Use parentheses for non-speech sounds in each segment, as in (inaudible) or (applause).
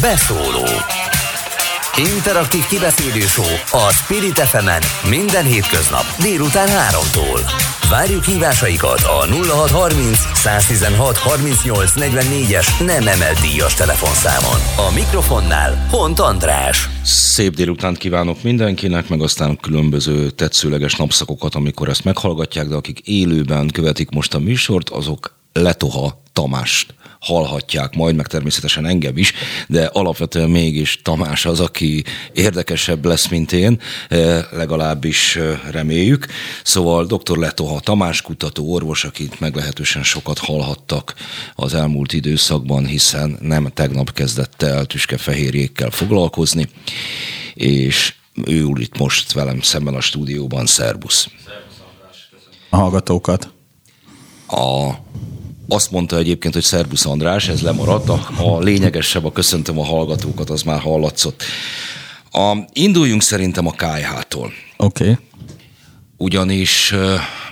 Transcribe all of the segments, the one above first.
Beszóló Interaktív kibeszélő a Spirit fm minden hétköznap délután 3-tól. Várjuk hívásaikat a 0630 116 38 44-es nem emelt díjas telefonszámon. A mikrofonnál Hont András. Szép délután kívánok mindenkinek, meg aztán különböző tetszőleges napszakokat, amikor ezt meghallgatják, de akik élőben követik most a műsort, azok Letoha Tamást hallhatják majd, meg természetesen engem is, de alapvetően mégis Tamás az, aki érdekesebb lesz, mint én, eh, legalábbis eh, reméljük. Szóval dr. Letoha Tamás kutató orvos, akit meglehetősen sokat hallhattak az elmúlt időszakban, hiszen nem tegnap kezdett el tüskefehérjékkel foglalkozni, és ő úr itt most velem szemben a stúdióban, szervusz. A hallgatókat. A azt mondta egyébként, hogy Szerbusz András, ez lemaradt, a, a lényegesebb, a köszöntöm a hallgatókat, az már hallatszott. A, induljunk szerintem a KH-tól. Oké. Okay. Ugyanis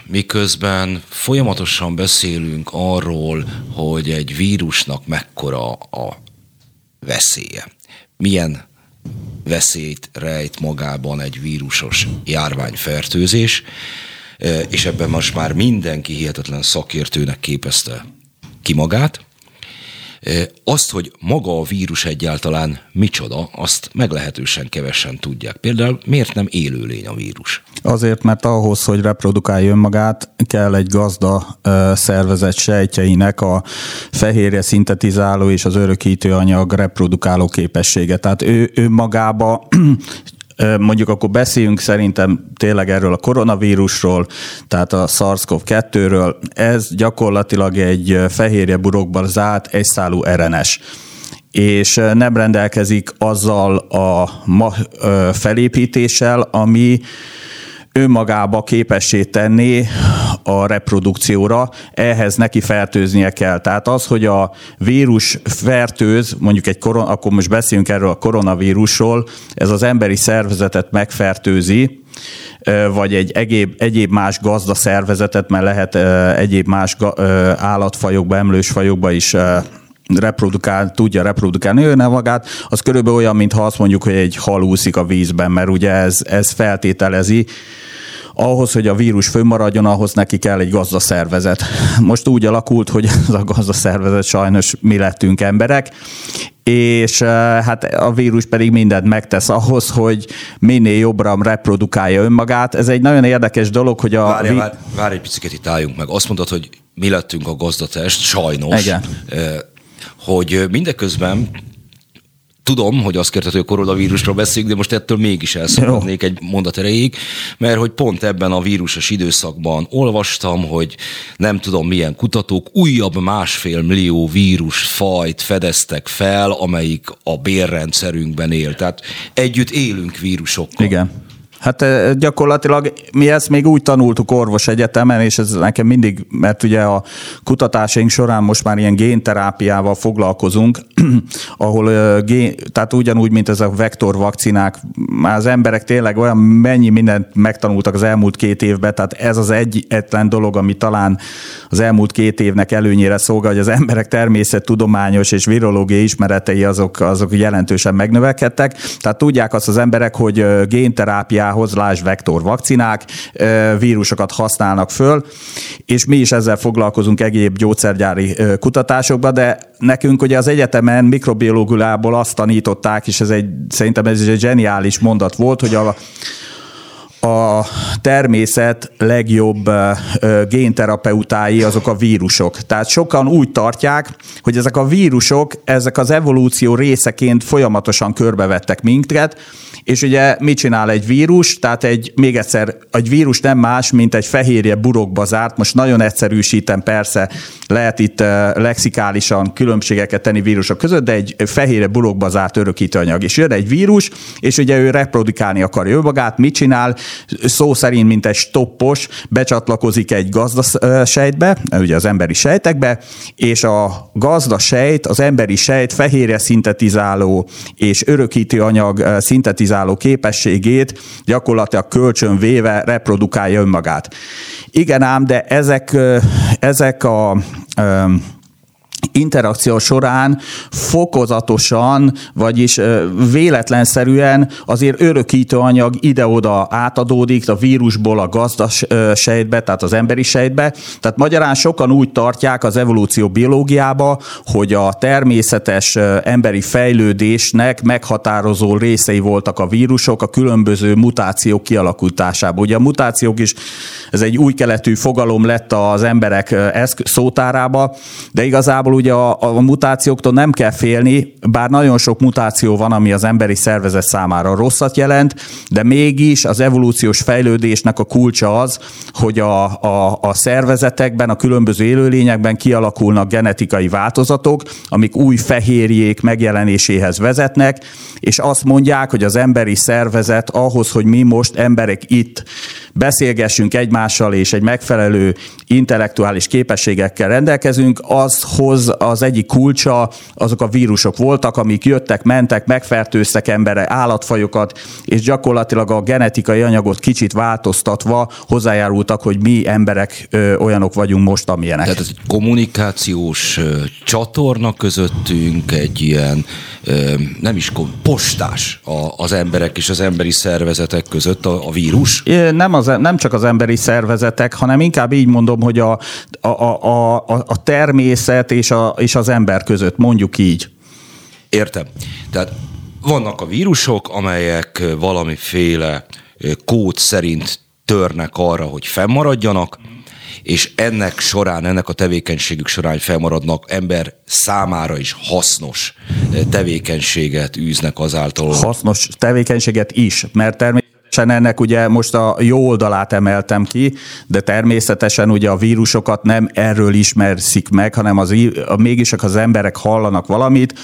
miközben folyamatosan beszélünk arról, hogy egy vírusnak mekkora a veszélye, milyen veszélyt rejt magában egy vírusos járványfertőzés, és ebben most már mindenki hihetetlen szakértőnek képezte ki magát. Azt, hogy maga a vírus egyáltalán micsoda, azt meglehetősen kevesen tudják. Például miért nem élőlény a vírus? Azért, mert ahhoz, hogy reprodukálja önmagát, kell egy gazda szervezet sejtjeinek a fehérje szintetizáló és az örökítő anyag reprodukáló képessége. Tehát ő, ő magába Mondjuk akkor beszéljünk szerintem tényleg erről a koronavírusról, tehát a SARS-CoV-2-ről. Ez gyakorlatilag egy fehérje burokban zárt egyszálú RNS és nem rendelkezik azzal a felépítéssel, ami önmagába képessé tenni a reprodukcióra, ehhez neki fertőznie kell. Tehát az, hogy a vírus fertőz, mondjuk egy koron, akkor most beszéljünk erről a koronavírusról, ez az emberi szervezetet megfertőzi, vagy egy egyéb, egyéb más gazda szervezetet, mert lehet egyéb más állatfajokba, emlősfajokba is reprodukál, tudja reprodukálni ő magát, az körülbelül olyan, mintha azt mondjuk, hogy egy hal úszik a vízben, mert ugye ez, ez feltételezi, ahhoz, hogy a vírus fönnmaradjon, ahhoz neki kell egy gazdaszervezet. (laughs) Most úgy alakult, hogy ez a gazdaszervezet sajnos mi lettünk emberek, és eh, hát a vírus pedig mindent megtesz ahhoz, hogy minél jobbra reprodukálja önmagát. Ez egy nagyon érdekes dolog, hogy a... Várj, várj, várj egy picit itt álljunk meg. Azt mondod, hogy mi lettünk a gazdatest, sajnos. Igen. Eh, hogy mindeközben tudom, hogy azt kérted, hogy a koronavírusról beszéljünk, de most ettől mégis elszakadnék egy mondat erejéig, mert hogy pont ebben a vírusos időszakban olvastam, hogy nem tudom milyen kutatók újabb másfél millió vírusfajt fedeztek fel, amelyik a bérrendszerünkben él. Tehát együtt élünk vírusokkal. Igen. Hát gyakorlatilag mi ezt még úgy tanultuk orvos egyetemen, és ez nekem mindig, mert ugye a kutatásaink során most már ilyen génterápiával foglalkozunk, (clears throat) ahol gén, tehát ugyanúgy, mint ez a vektorvakcinák, már az emberek tényleg olyan mennyi mindent megtanultak az elmúlt két évben, tehát ez az egyetlen dolog, ami talán az elmúlt két évnek előnyére szolgál, hogy az emberek természettudományos és virológiai ismeretei azok, azok jelentősen megnövekedtek. Tehát tudják azt az emberek, hogy génterápiához hoz lásd vektor vakcinák, vírusokat használnak föl, és mi is ezzel foglalkozunk egyéb gyógyszergyári kutatásokban, de nekünk ugye az egyetemen mikrobiológulából azt tanították, és ez egy, szerintem ez egy zseniális mondat volt, hogy a a természet legjobb génterapeutái azok a vírusok. Tehát sokan úgy tartják, hogy ezek a vírusok, ezek az evolúció részeként folyamatosan körbevettek minket, és ugye mit csinál egy vírus? Tehát egy, még egyszer, egy vírus nem más, mint egy fehérje burokba zárt, most nagyon egyszerűsítem, persze lehet itt lexikálisan különbségeket tenni vírusok között, de egy fehérje burokba zárt örökítőanyag. És jön egy vírus, és ugye ő reprodukálni akarja magát, mit csinál? Szó szerint, mint egy stoppos, becsatlakozik egy gazdasejtbe, ugye az emberi sejtekbe, és a gazdasejt, az emberi sejt fehérje szintetizáló és örökítőanyag szintetizáló szintetizáló képességét gyakorlatilag kölcsönvéve reprodukálja önmagát. Igen ám, de ezek, ezek a interakció során fokozatosan, vagyis véletlenszerűen azért örökítő anyag ide-oda átadódik a vírusból a gazdas sejtbe, tehát az emberi sejtbe. Tehát magyarán sokan úgy tartják az evolúció biológiába, hogy a természetes emberi fejlődésnek meghatározó részei voltak a vírusok a különböző mutációk kialakításában. Ugye a mutációk is, ez egy új keletű fogalom lett az emberek szótárába, de igazából ugye a, a mutációktól nem kell félni, bár nagyon sok mutáció van, ami az emberi szervezet számára rosszat jelent, de mégis az evolúciós fejlődésnek a kulcsa az, hogy a, a, a szervezetekben, a különböző élőlényekben kialakulnak genetikai változatok, amik új fehérjék megjelenéséhez vezetnek, és azt mondják, hogy az emberi szervezet ahhoz, hogy mi most emberek itt beszélgessünk egymással, és egy megfelelő intellektuális képességekkel rendelkezünk, azhoz az egyik kulcsa azok a vírusok voltak, amik jöttek, mentek, megfertőztek embere, állatfajokat, és gyakorlatilag a genetikai anyagot kicsit változtatva hozzájárultak, hogy mi emberek ö, olyanok vagyunk most, amilyenek. Tehát ez egy kommunikációs ö, csatorna közöttünk, egy ilyen ö, nem is postás a, az emberek és az emberi szervezetek között a, a vírus? Nem, az, nem csak az emberi szervezetek, hanem inkább így mondom, hogy a, a, a, a, a természet és, a, és az ember között, mondjuk így. Értem. Tehát vannak a vírusok, amelyek valamiféle kód szerint törnek arra, hogy fennmaradjanak, és ennek során, ennek a tevékenységük során felmaradnak ember számára is hasznos tevékenységet űznek azáltal. Hasznos tevékenységet is, mert természetesen Ennek ugye most a jó oldalát emeltem ki, de természetesen ugye a vírusokat nem erről ismerszik meg, hanem az, mégis az emberek hallanak valamit,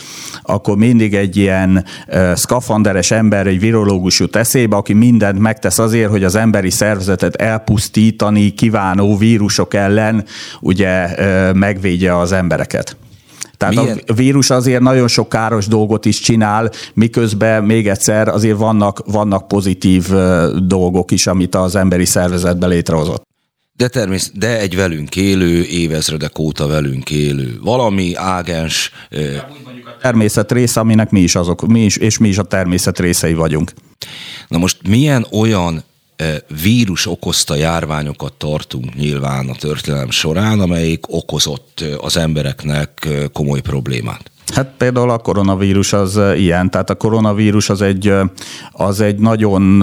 akkor mindig egy ilyen uh, szkafanderes ember, egy virológus jut eszébe, aki mindent megtesz azért, hogy az emberi szervezetet elpusztítani kívánó vírusok ellen ugye uh, megvédje az embereket. Tehát Milyen? a vírus azért nagyon sok káros dolgot is csinál, miközben még egyszer azért vannak, vannak pozitív dolgok is, amit az emberi szervezetben létrehozott. De természet, de egy velünk élő, évezredek óta velünk élő, valami ágens... A természet része, aminek mi is azok, mi is, és mi is a természet részei vagyunk. Na most milyen olyan vírus okozta járványokat tartunk nyilván a történelem során, amelyik okozott az embereknek komoly problémát. Hát például a koronavírus az ilyen, tehát a koronavírus az egy, az egy nagyon,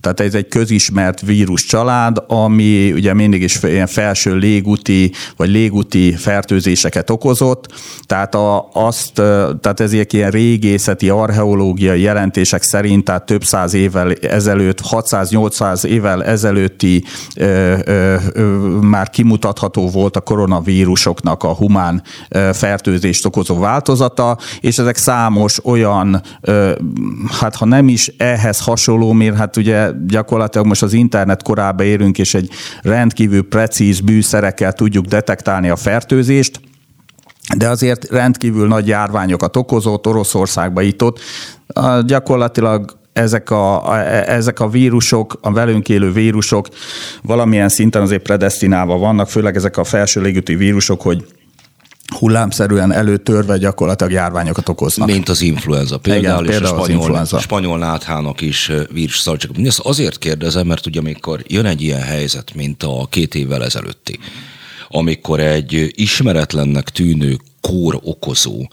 tehát ez egy közismert vírus család, ami ugye mindig is ilyen felső légúti vagy légúti fertőzéseket okozott, tehát a, azt, tehát ezek ilyen régészeti, archeológiai jelentések szerint, tehát több száz évvel ezelőtt, 600-800 évvel ezelőtti ö, ö, ö, már kimutatható volt a koronavírusoknak a humán fertőzést okozó változás, változata, és ezek számos olyan, hát ha nem is ehhez hasonló, mert hát ugye gyakorlatilag most az internet korába érünk, és egy rendkívül precíz bűszerekkel tudjuk detektálni a fertőzést, de azért rendkívül nagy járványokat okozott, Oroszországba itt ott. Gyakorlatilag ezek a, ezek a vírusok, a velünk élő vírusok valamilyen szinten azért predestinálva vannak, főleg ezek a felső légüti vírusok, hogy hullámszerűen előtörve gyakorlatilag járványokat okoznak. Mint az influenza például, Igen, például és a spanyol, influenza. spanyol náthának is vírus Csak ezt azért kérdezem, mert ugye amikor jön egy ilyen helyzet, mint a két évvel ezelőtti, amikor egy ismeretlennek tűnő kór okozó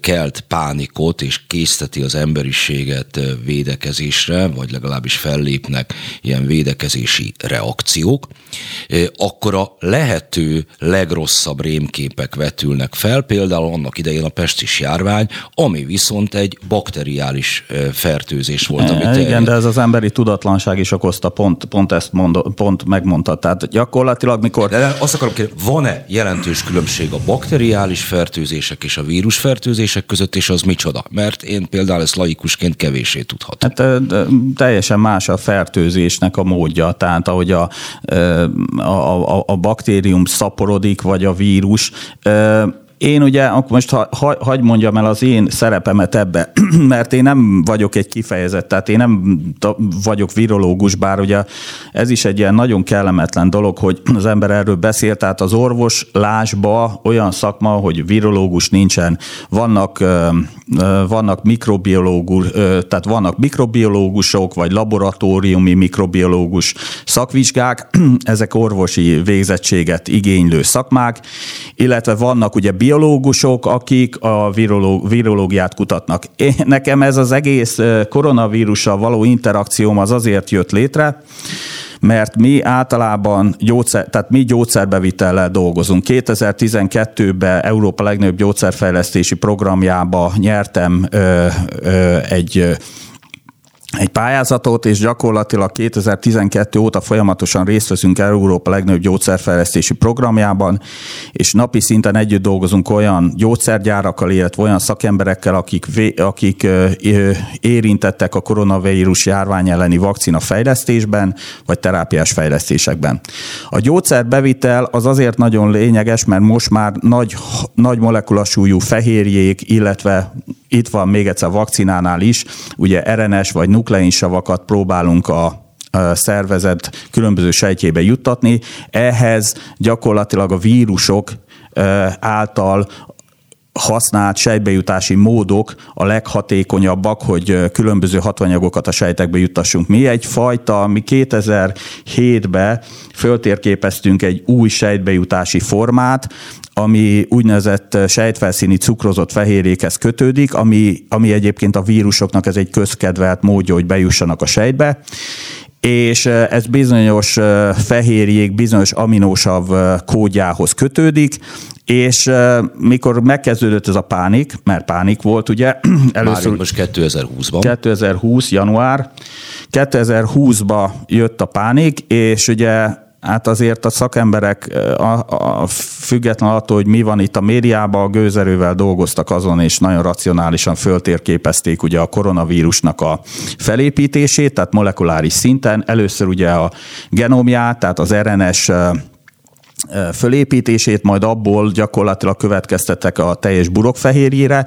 kelt pánikot, és készteti az emberiséget védekezésre, vagy legalábbis fellépnek ilyen védekezési reakciók, akkor a lehető legrosszabb rémképek vetülnek fel, például annak idején a pestis járvány, ami viszont egy bakteriális fertőzés volt. Amit Igen, el... de ez az emberi tudatlanság is okozta, pont, pont ezt mondott, pont megmondta. Tehát gyakorlatilag mikor... De azt akarom kérdezni, van-e jelentős különbség a bakteriális fertőzés fertőzések és a vírusfertőzések között, és az micsoda? Mert én például ezt laikusként kevésé tudhatom. Hát teljesen más a fertőzésnek a módja, tehát ahogy a, a, a, a baktérium szaporodik, vagy a vírus, én ugye, akkor most ha, ha, hagyd mondjam el az én szerepemet ebbe, (clears throat) mert én nem vagyok egy kifejezett, tehát én nem vagyok virológus, bár ugye ez is egy ilyen nagyon kellemetlen dolog, hogy az ember erről beszél, tehát az orvos lásba olyan szakma, hogy virológus nincsen, vannak, vannak mikrobiológus, tehát vannak mikrobiológusok, vagy laboratóriumi mikrobiológus szakvizsgák, (clears throat) ezek orvosi végzettséget igénylő szakmák, illetve vannak ugye biológusok, akik a virológ, virológiát kutatnak. Én, nekem ez az egész koronavírussal való interakcióm az azért jött létre, mert mi általában gyógyszer, tehát mi gyógyszerbevitellel dolgozunk. 2012-ben Európa legnagyobb gyógyszerfejlesztési programjába nyertem ö, ö, egy egy pályázatot, és gyakorlatilag 2012 óta folyamatosan részt veszünk Európa legnagyobb gyógyszerfejlesztési programjában, és napi szinten együtt dolgozunk olyan gyógyszergyárakkal, illetve olyan szakemberekkel, akik, akik érintettek a koronavírus járvány elleni vakcina fejlesztésben, vagy terápiás fejlesztésekben. A gyógyszerbevitel az azért nagyon lényeges, mert most már nagy, nagy molekulasúlyú fehérjék, illetve itt van még egyszer vakcinánál is, ugye RNS vagy nukleinsavakat próbálunk a szervezet különböző sejtjébe juttatni. Ehhez gyakorlatilag a vírusok által használt sejtbejutási módok a leghatékonyabbak, hogy különböző hatóanyagokat a sejtekbe juttassunk. Mi egyfajta, mi 2007-ben föltérképeztünk egy új sejtbejutási formát, ami úgynevezett sejtfelszíni cukrozott fehérjékhez kötődik, ami, ami egyébként a vírusoknak ez egy közkedvelt módja, hogy bejussanak a sejtbe, és ez bizonyos fehérjék, bizonyos aminósav kódjához kötődik, és mikor megkezdődött ez a pánik, mert pánik volt ugye, (clears throat) először... Már most 2020-ban. 2020. január. 2020-ba jött a pánik, és ugye hát azért a szakemberek a, a, független attól, hogy mi van itt a médiában, a gőzerővel dolgoztak azon, és nagyon racionálisan föltérképezték ugye a koronavírusnak a felépítését, tehát molekuláris szinten. Először ugye a genomját, tehát az RNS fölépítését, majd abból gyakorlatilag következtetek a teljes burokfehérjére,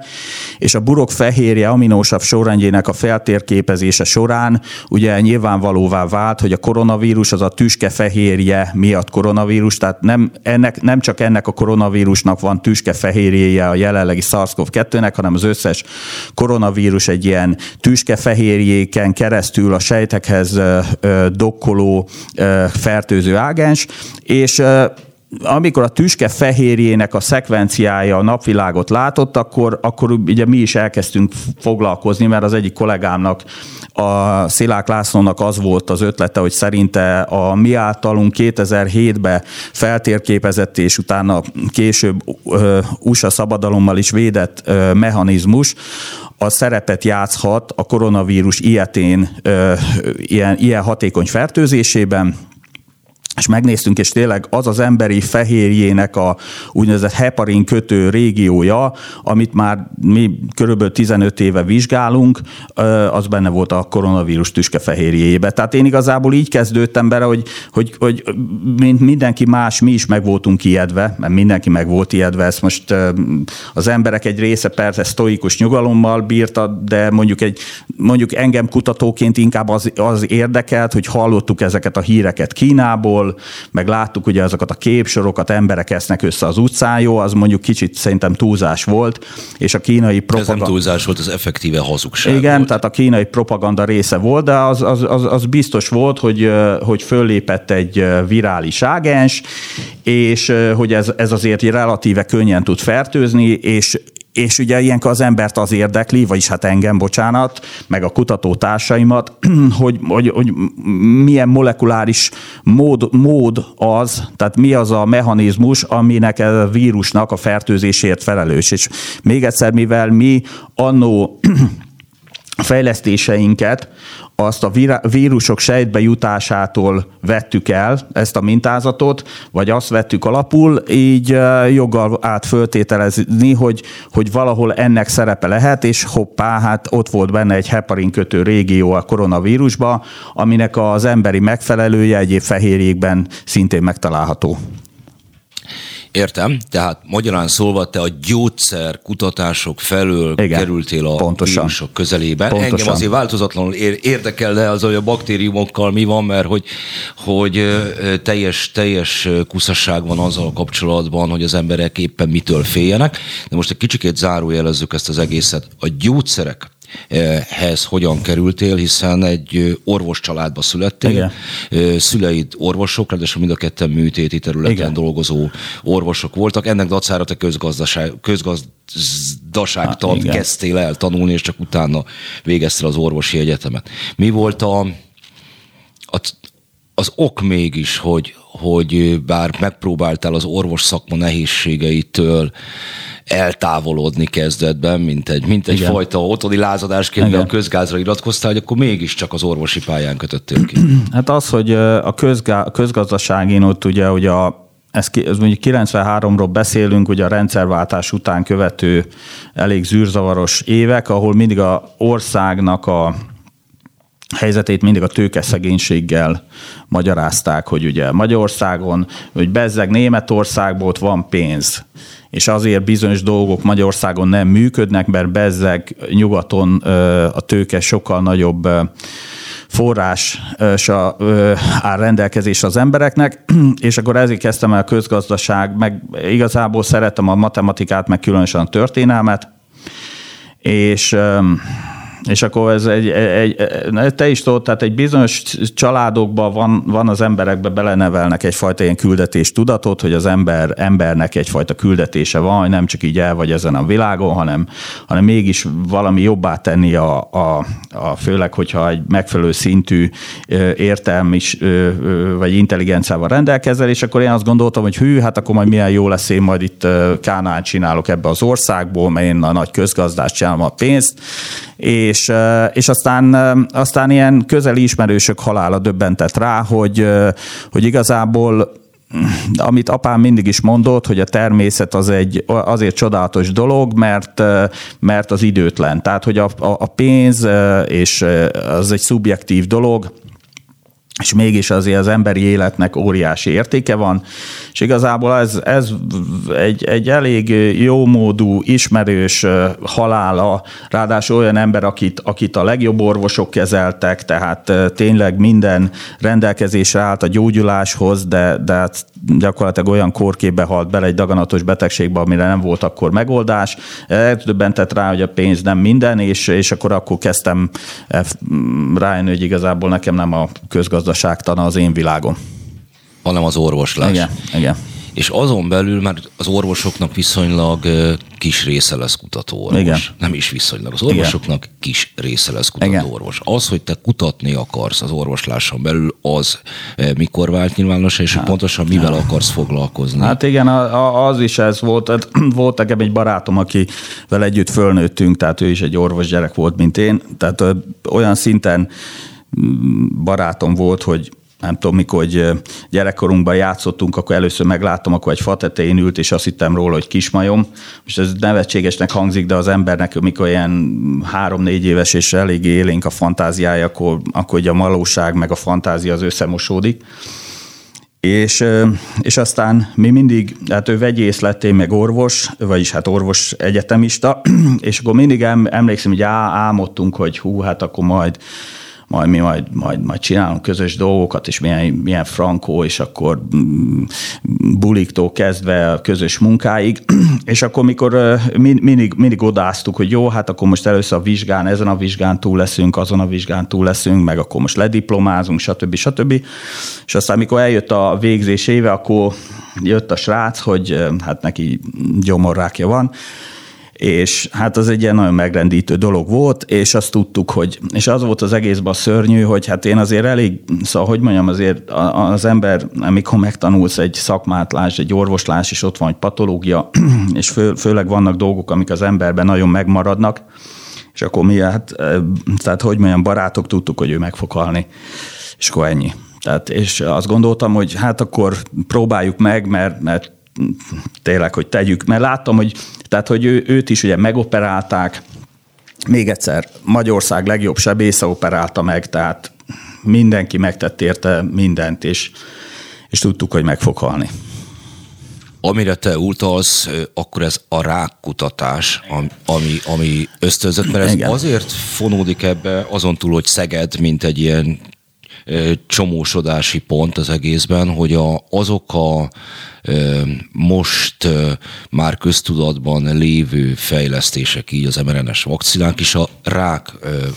és a burokfehérje aminósav sorrendjének a feltérképezése során ugye nyilvánvalóvá vált, hogy a koronavírus az a tüskefehérje miatt koronavírus, tehát nem, ennek, nem csak ennek a koronavírusnak van tüskefehérjéje a jelenlegi SARS-CoV-2-nek, hanem az összes koronavírus egy ilyen tüskefehérjéken keresztül a sejtekhez dokkoló fertőző ágens, és amikor a tüske fehérjének a szekvenciája a napvilágot látott, akkor, akkor ugye mi is elkezdtünk foglalkozni, mert az egyik kollégámnak, a Szilák Lászlónak az volt az ötlete, hogy szerinte a mi általunk 2007-ben feltérképezett és utána később USA szabadalommal is védett mechanizmus, a szerepet játszhat a koronavírus ilyetén, ilyen, ilyen hatékony fertőzésében, és megnéztünk, és tényleg az az emberi fehérjének a úgynevezett heparin kötő régiója, amit már mi körülbelül 15 éve vizsgálunk, az benne volt a koronavírus tüske fehérjébe. Tehát én igazából így kezdődtem bele, hogy, hogy, hogy mint mindenki más, mi is meg voltunk ijedve, mert mindenki meg volt ijedve, ezt most az emberek egy része persze sztoikus nyugalommal bírta, de mondjuk, egy, mondjuk engem kutatóként inkább az, az érdekelt, hogy hallottuk ezeket a híreket Kínából, ahol meg láttuk ugye azokat a képsorokat, emberek esznek össze az utcán, jó, az mondjuk kicsit szerintem túlzás volt, és a kínai propaganda... Ez nem túlzás volt, az effektíve hazugság Igen, volt. tehát a kínai propaganda része volt, de az, az, az, az biztos volt, hogy, hogy föllépett egy virális ágens, és hogy ez, ez azért relatíve könnyen tud fertőzni, és és ugye ilyenkor az embert az érdekli, vagyis hát engem, bocsánat, meg a kutatótársaimat, (clears throat) hogy, hogy, hogy milyen molekuláris mód, mód az, tehát mi az a mechanizmus, aminek a vírusnak a fertőzésért felelős. És még egyszer, mivel mi annó fejlesztéseinket azt a vírusok sejtbe jutásától vettük el ezt a mintázatot, vagy azt vettük alapul, így joggal át föltételezni, hogy, hogy valahol ennek szerepe lehet, és hoppá, hát ott volt benne egy heparin kötő régió a koronavírusba, aminek az emberi megfelelője egyéb fehérjékben szintén megtalálható. Értem, tehát magyarán szólva te a gyógyszer kutatások felől Igen, kerültél a pontosan. vírusok közelében. Pontosan. Engem azért változatlanul érdekel le az, hogy a baktériumokkal mi van, mert hogy, hogy teljes, teljes kuszasság van azzal kapcsolatban, hogy az emberek éppen mitől féljenek. De most egy kicsikét zárójelezzük ezt az egészet. A gyógyszerek hez hogyan kerültél, hiszen egy orvos családba születtél. Igen. Szüleid orvosok, ráadásul mind a ketten műtéti területen Igen. dolgozó orvosok voltak. Ennek dacára te közgazdaság, közgazdaságtant kezdtél el tanulni, és csak utána végeztél az orvosi egyetemet. Mi volt a, a az ok mégis, hogy, hogy bár megpróbáltál az orvos szakma nehézségeitől eltávolodni kezdetben, mint egy, mint egy fajta otthoni lázadásként, a közgázra iratkoztál, hogy akkor mégiscsak az orvosi pályán kötöttél ki. (clears throat) Hát az, hogy a, közgá, közgazdaságén ott ugye, hogy a ez, ez mondjuk 93-ról beszélünk, ugye a rendszerváltás után követő elég zűrzavaros évek, ahol mindig a országnak a helyzetét mindig a tőkeszegénységgel magyarázták, hogy ugye Magyarországon, hogy bezzeg Németországból ott van pénz, és azért bizonyos dolgok Magyarországon nem működnek, mert bezzeg nyugaton a tőke sokkal nagyobb forrás áll rendelkezés az embereknek, (clears throat) és akkor ezért kezdtem el a közgazdaság, meg igazából szeretem a matematikát, meg különösen a történelmet, és és akkor ez egy, egy, egy, te is tudod, tehát egy bizonyos családokban van, van az emberekbe belenevelnek egyfajta ilyen küldetés tudatot, hogy az ember, embernek egyfajta küldetése van, hogy nem csak így el vagy ezen a világon, hanem, hanem mégis valami jobbá tenni a, a, a főleg, hogyha egy megfelelő szintű értelmi vagy intelligenciával rendelkezel, és akkor én azt gondoltam, hogy hű, hát akkor majd milyen jó lesz, én majd itt Kánán csinálok ebbe az országból, mert én a nagy közgazdást csinálom a pénzt, és, és aztán, aztán ilyen közeli ismerősök halála döbbentett rá, hogy, hogy igazából amit apám mindig is mondott, hogy a természet az egy azért csodálatos dolog, mert, mert az időtlen. Tehát, hogy a, a pénz és az egy szubjektív dolog, és mégis azért az emberi életnek óriási értéke van, és igazából ez, ez egy, egy elég jó módú, ismerős halála, ráadásul olyan ember, akit, akit a legjobb orvosok kezeltek, tehát tényleg minden rendelkezésre állt a gyógyuláshoz, de, de hát gyakorlatilag olyan korképbe halt bele egy daganatos betegségbe, amire nem volt akkor megoldás. Eltöbbentett rá, hogy a pénz nem minden, és, és akkor akkor kezdtem rájönni, hogy igazából nekem nem a közgazdaságtana az én világom. Hanem az orvoslás. Igen, igen és azon belül már az orvosoknak viszonylag kis része lesz kutató orvos. Igen. Nem is viszonylag. Az orvosoknak Igen. kis része lesz kutató Igen. orvos. Az, hogy te kutatni akarsz az orvosláson belül, az mikor vált nyilvános, és hát, pontosan mivel hát. akarsz foglalkozni? Hát igen, az is ez volt. Hát (clears throat) volt nekem egy barátom, akivel együtt fölnőttünk, tehát ő is egy orvos gyerek volt, mint én. Tehát olyan szinten barátom volt, hogy nem tudom, mikor hogy gyerekkorunkban játszottunk, akkor először megláttam, akkor egy fa tetején ült, és azt hittem róla, hogy kismajom. Most ez nevetségesnek hangzik, de az embernek, mikor ilyen három-négy éves és eléggé élénk a fantáziája, akkor, akkor ugye a malóság meg a fantázia az összemosódik. És, és aztán mi mindig, hát ő vegyész lett, én meg orvos, vagyis hát orvos egyetemista, (clears throat) és akkor mindig emlékszem, hogy álmodtunk, hogy hú, hát akkor majd majd mi majd, majd, majd csinálunk közös dolgokat, és milyen, milyen frankó, és akkor mm, buliktól kezdve a közös munkáig, (clears throat) és akkor mikor mindig, mindig odáztuk, hogy jó, hát akkor most először a vizsgán, ezen a vizsgán túl leszünk, azon a vizsgán túl leszünk, meg akkor most lediplomázunk, stb. stb. És aztán, mikor eljött a végzés éve, akkor jött a srác, hogy hát neki gyomorrákja van, és hát az egy ilyen nagyon megrendítő dolog volt, és azt tudtuk, hogy, és az volt az egészben szörnyű, hogy hát én azért elég, szóval hogy mondjam, azért az ember, amikor megtanulsz egy szakmátlás, egy orvoslás, és ott van egy patológia, (clears throat) és fő, főleg vannak dolgok, amik az emberben nagyon megmaradnak, és akkor mi, hát, tehát hogy mondjam, barátok tudtuk, hogy ő meg fog halni, és akkor ennyi. Tehát, és azt gondoltam, hogy hát akkor próbáljuk meg, mert, mert tényleg, hogy tegyük, mert láttam, hogy, tehát, hogy ő, őt is ugye megoperálták, még egyszer, Magyarország legjobb sebésze operálta meg, tehát mindenki megtett érte mindent, és, és tudtuk, hogy meg fog halni. Amire te utalsz, akkor ez a rákkutatás, ami, ami ösztönzött, mert ez Igen. azért fonódik ebbe, azon túl, hogy Szeged, mint egy ilyen csomósodási pont az egészben, hogy a, azok a most már köztudatban lévő fejlesztések, így az mRNS vakcinák is a rák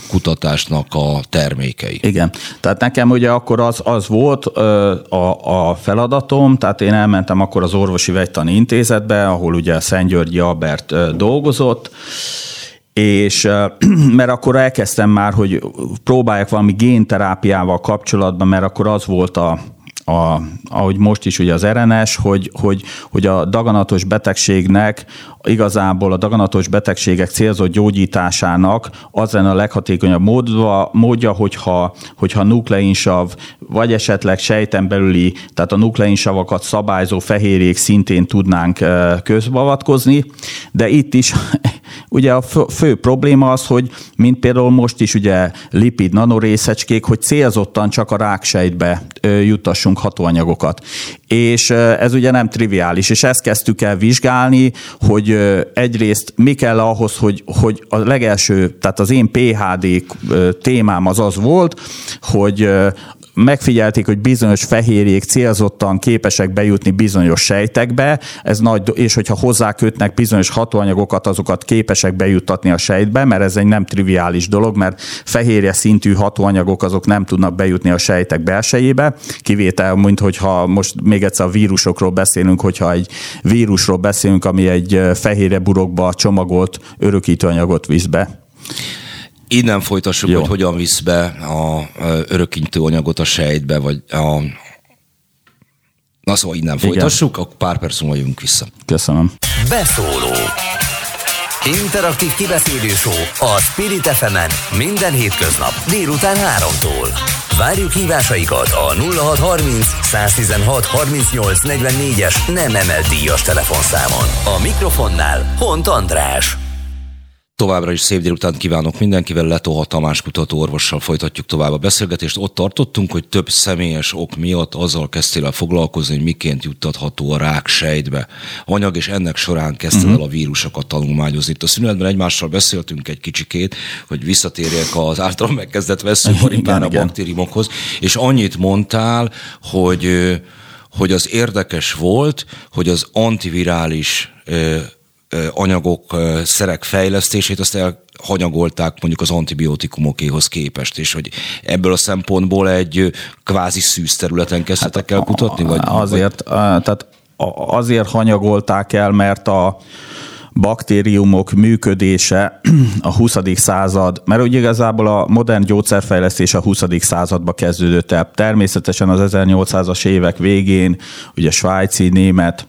kutatásnak a termékei. Igen. Tehát nekem ugye akkor az, az volt a, a feladatom, tehát én elmentem akkor az orvosi vegytani intézetbe, ahol ugye Szent Györgyi Albert dolgozott, és (clears throat) mert akkor elkezdtem már, hogy próbáljak valami génterápiával kapcsolatban, mert akkor az volt a, a, ahogy most is ugye az RNS, hogy, hogy, hogy a daganatos betegségnek igazából a daganatos betegségek célzott gyógyításának az lenne a leghatékonyabb módja, módja hogyha, hogyha nukleinsav, vagy esetleg sejten belüli, tehát a nukleinsavakat szabályzó fehérjék szintén tudnánk közbeavatkozni, de itt is (laughs) ugye a fő probléma az, hogy mint például most is ugye lipid nanorészecskék, hogy célzottan csak a ráksejtbe juttassunk hatóanyagokat. És ez ugye nem triviális, és ezt kezdtük el vizsgálni, hogy egyrészt mi kell ahhoz, hogy, hogy a legelső, tehát az én PHD témám az az volt, hogy megfigyelték, hogy bizonyos fehérjék célzottan képesek bejutni bizonyos sejtekbe, ez nagy, és hogyha hozzákötnek bizonyos hatóanyagokat, azokat képesek bejuttatni a sejtbe, mert ez egy nem triviális dolog, mert fehérje szintű hatóanyagok azok nem tudnak bejutni a sejtek belsejébe, kivétel, mint hogyha most még egyszer a vírusokról beszélünk, hogyha egy vírusról beszélünk, ami egy fehérje burokba csomagolt örökítőanyagot visz be. Innen folytassuk, Jó. hogy hogyan visz be a örökintő anyagot a sejtbe, vagy a Na szóval innen Igen. folytassuk, akkor pár perc múlva jövünk vissza. Köszönöm. Beszóló. Interaktív kibeszélő a Spirit fm minden hétköznap délután 3-tól. Várjuk hívásaikat a 0630 116 38 44-es nem emelt díjas telefonszámon. A mikrofonnál Hont András. Továbbra is szép délután kívánok mindenkivel, Letoha Tamás kutató orvossal folytatjuk tovább a beszélgetést. Ott tartottunk, hogy több személyes ok miatt azzal kezdtél el foglalkozni, hogy miként juttatható a rák sejtbe anyag, és ennek során kezdted uh-huh. el a vírusokat tanulmányozni. Itt a szünetben egymással beszéltünk egy kicsikét, hogy visszatérjek az általam megkezdett veszőparipán a baktériumokhoz, és annyit mondtál, hogy hogy az érdekes volt, hogy az antivirális anyagok, szerek fejlesztését, azt elhanyagolták mondjuk az antibiotikumokéhoz képest, és hogy ebből a szempontból egy kvázi szűz területen kezdtek el kutatni? Vagy, azért, vagy? tehát azért hanyagolták el, mert a baktériumok működése a 20. század, mert ugye igazából a modern gyógyszerfejlesztés a 20. századba kezdődött el. Természetesen az 1800-as évek végén, ugye svájci, német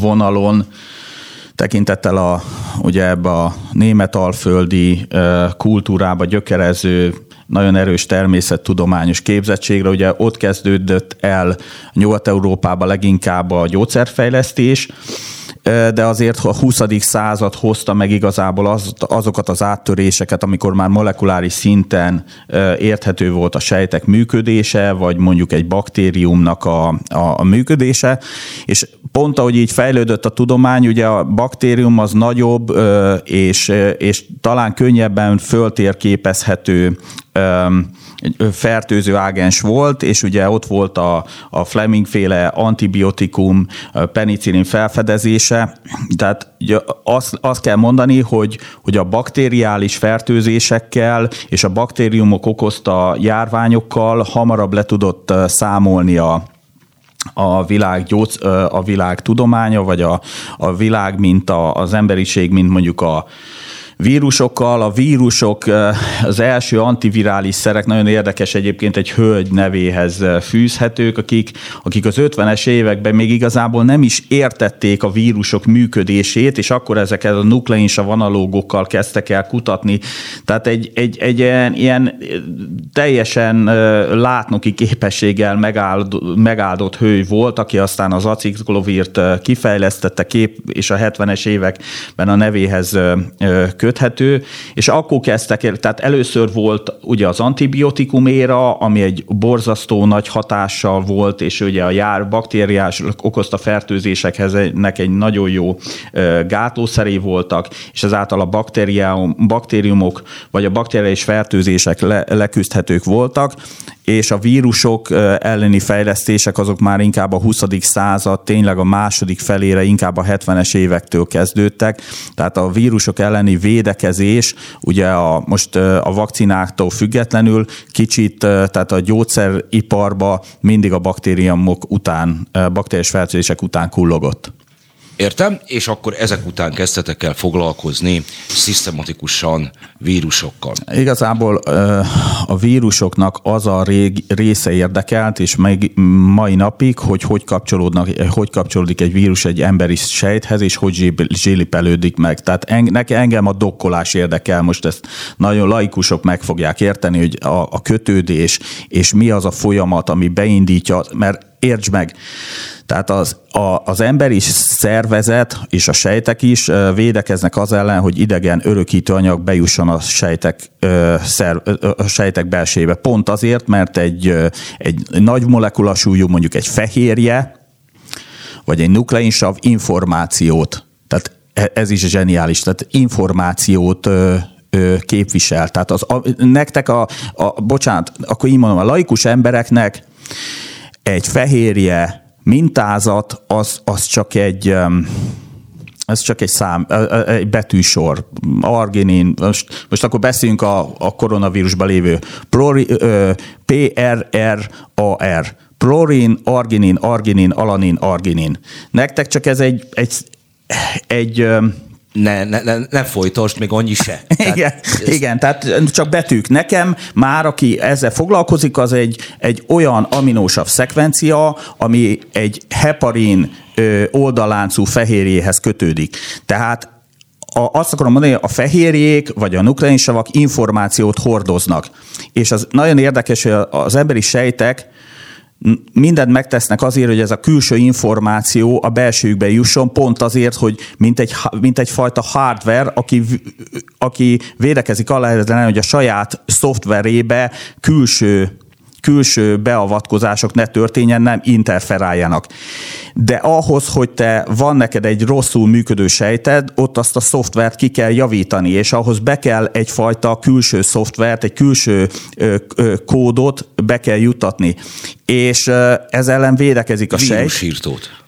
vonalon, tekintettel a, ugye ebbe a német alföldi kultúrába gyökerező nagyon erős természettudományos képzettségre. Ugye ott kezdődött el Nyugat-Európában leginkább a gyógyszerfejlesztés, de azért a 20. század hozta meg igazából az, azokat az áttöréseket, amikor már molekuláris szinten érthető volt a sejtek működése, vagy mondjuk egy baktériumnak a, a, a működése, és pont ahogy így fejlődött a tudomány, ugye a baktérium az nagyobb, és, és talán könnyebben föltérképezhető fertőző ágens volt, és ugye ott volt a, a Fleming féle antibiotikum penicillin felfedezése, tehát azt, azt kell mondani, hogy, hogy a bakteriális fertőzésekkel és a baktériumok okozta járványokkal hamarabb le tudott számolni a, a világ, gyógy, a világ tudománya, vagy a, a világ, mint a, az emberiség, mint mondjuk a, vírusokkal. A vírusok, az első antivirális szerek nagyon érdekes egyébként egy hölgy nevéhez fűzhetők, akik, akik az 50-es években még igazából nem is értették a vírusok működését, és akkor ezeket a nukleinsav analógokkal kezdtek el kutatni. Tehát egy, egy, egy ilyen, ilyen teljesen látnoki képességgel megáldott, megáldott hölgy volt, aki aztán az aciklovírt kifejlesztette kép, és a 70-es években a nevéhez kötött köthető, és akkor kezdtek, tehát először volt ugye az antibiotikum éra, ami egy borzasztó nagy hatással volt, és ugye a jár baktériás okozta fertőzésekhez nek egy nagyon jó gátlószeré voltak, és ezáltal a baktérium, baktériumok vagy a bakteriális fertőzések le, leküzdhetők voltak, és a vírusok elleni fejlesztések azok már inkább a 20. század, tényleg a második felére, inkább a 70-es évektől kezdődtek. Tehát a vírusok elleni védekezés, ugye a, most a vakcináktól függetlenül kicsit, tehát a gyógyszeriparba mindig a baktériumok után, baktériás fertőzések után kullogott. Értem? És akkor ezek után kezdtetek el foglalkozni szisztematikusan vírusokkal. Igazából a vírusoknak az a rég, része érdekelt, és még mai napig, hogy hogy, kapcsolódnak, hogy kapcsolódik egy vírus egy emberi sejthez, és hogy zsélipelődik meg. Tehát engem a dokkolás érdekel, most ezt nagyon laikusok meg fogják érteni, hogy a, a kötődés, és mi az a folyamat, ami beindítja, mert értsd meg, tehát az, a, az emberi szervezet és a sejtek is védekeznek az ellen, hogy idegen örökítő anyag bejusson a sejtek, szer, a sejtek belsébe. Pont azért, mert egy, egy nagy molekulasúlyú, mondjuk egy fehérje, vagy egy nukleinsav információt, tehát e, ez is zseniális, tehát információt képvisel. Tehát az, a, nektek a, a, bocsánat, akkor így mondom, a laikus embereknek egy fehérje mintázat az, az csak egy ez csak egy szám, egy betűsor, arginin, most, most akkor beszéljünk a, a koronavírusban lévő PRRAR, prorin, arginin, arginin, alanin, arginin. Nektek csak ez egy, egy, egy ne, ne, ne, ne folytasd, még annyi se. (laughs) Tehát igen, ez... igen, tehát csak betűk. Nekem már, aki ezzel foglalkozik, az egy, egy olyan aminósav szekvencia, ami egy heparin oldaláncú fehérjéhez kötődik. Tehát a, azt akarom mondani, hogy a fehérjék vagy a nukleinsavak információt hordoznak. És az nagyon érdekes, hogy az emberi sejtek mindent megtesznek azért, hogy ez a külső információ a belsőjükbe jusson, pont azért, hogy mint, egy, mint egyfajta hardware, aki, aki védekezik alá, hogy a saját szoftverébe külső külső beavatkozások ne történjen, nem interferáljanak. De ahhoz, hogy te van neked egy rosszul működő sejted, ott azt a szoftvert ki kell javítani, és ahhoz be kell egyfajta külső szoftvert, egy külső kódot be kell jutatni. És ez ellen védekezik a sejt.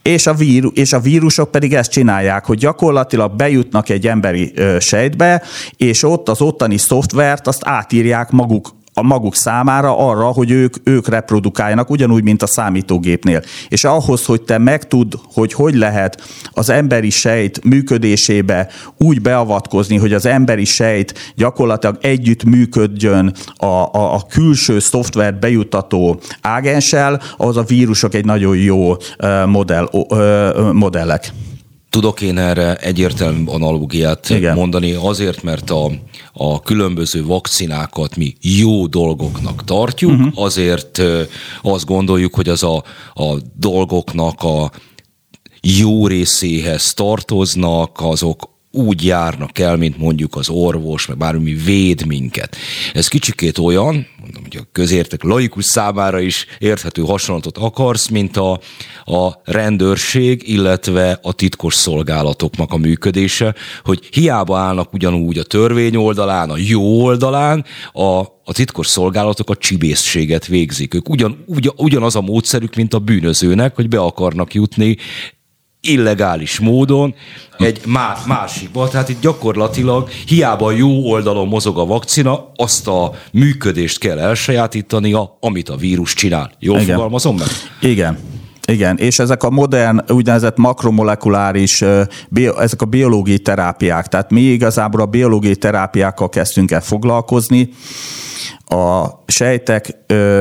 És a, víru, és a vírusok pedig ezt csinálják, hogy gyakorlatilag bejutnak egy emberi sejtbe, és ott az ottani szoftvert azt átírják maguk a maguk számára arra, hogy ők, ők reprodukáljanak, ugyanúgy, mint a számítógépnél. És ahhoz, hogy te megtud, hogy hogy lehet az emberi sejt működésébe úgy beavatkozni, hogy az emberi sejt gyakorlatilag együtt működjön a, a, a külső szoftvert bejutató ágenssel, ahhoz a vírusok egy nagyon jó modell, modellek. Tudok én erre egyértelmű analógiát Igen. mondani, azért, mert a, a különböző vakcinákat mi jó dolgoknak tartjuk, uh-huh. azért azt gondoljuk, hogy az a, a dolgoknak a jó részéhez tartoznak, azok úgy járnak el, mint mondjuk az orvos, meg bármi véd minket. Ez kicsikét olyan, mondom, hogy a közértek laikus számára is érthető hasonlatot akarsz, mint a, a rendőrség, illetve a titkos szolgálatoknak a működése, hogy hiába állnak ugyanúgy a törvény oldalán, a jó oldalán, a, a titkos szolgálatok a csibészséget végzik. Ők ugyan, ugyan, ugyanaz a módszerük, mint a bűnözőnek, hogy be akarnak jutni illegális módon egy má, másikba. Tehát itt gyakorlatilag hiába jó oldalon mozog a vakcina, azt a működést kell elsajátítania, amit a vírus csinál. Jól Igen. fogalmazom meg? Igen. Igen, és ezek a modern, úgynevezett makromolekuláris, ezek a biológiai terápiák, tehát mi igazából a biológiai terápiákkal kezdtünk el foglalkozni, a sejtek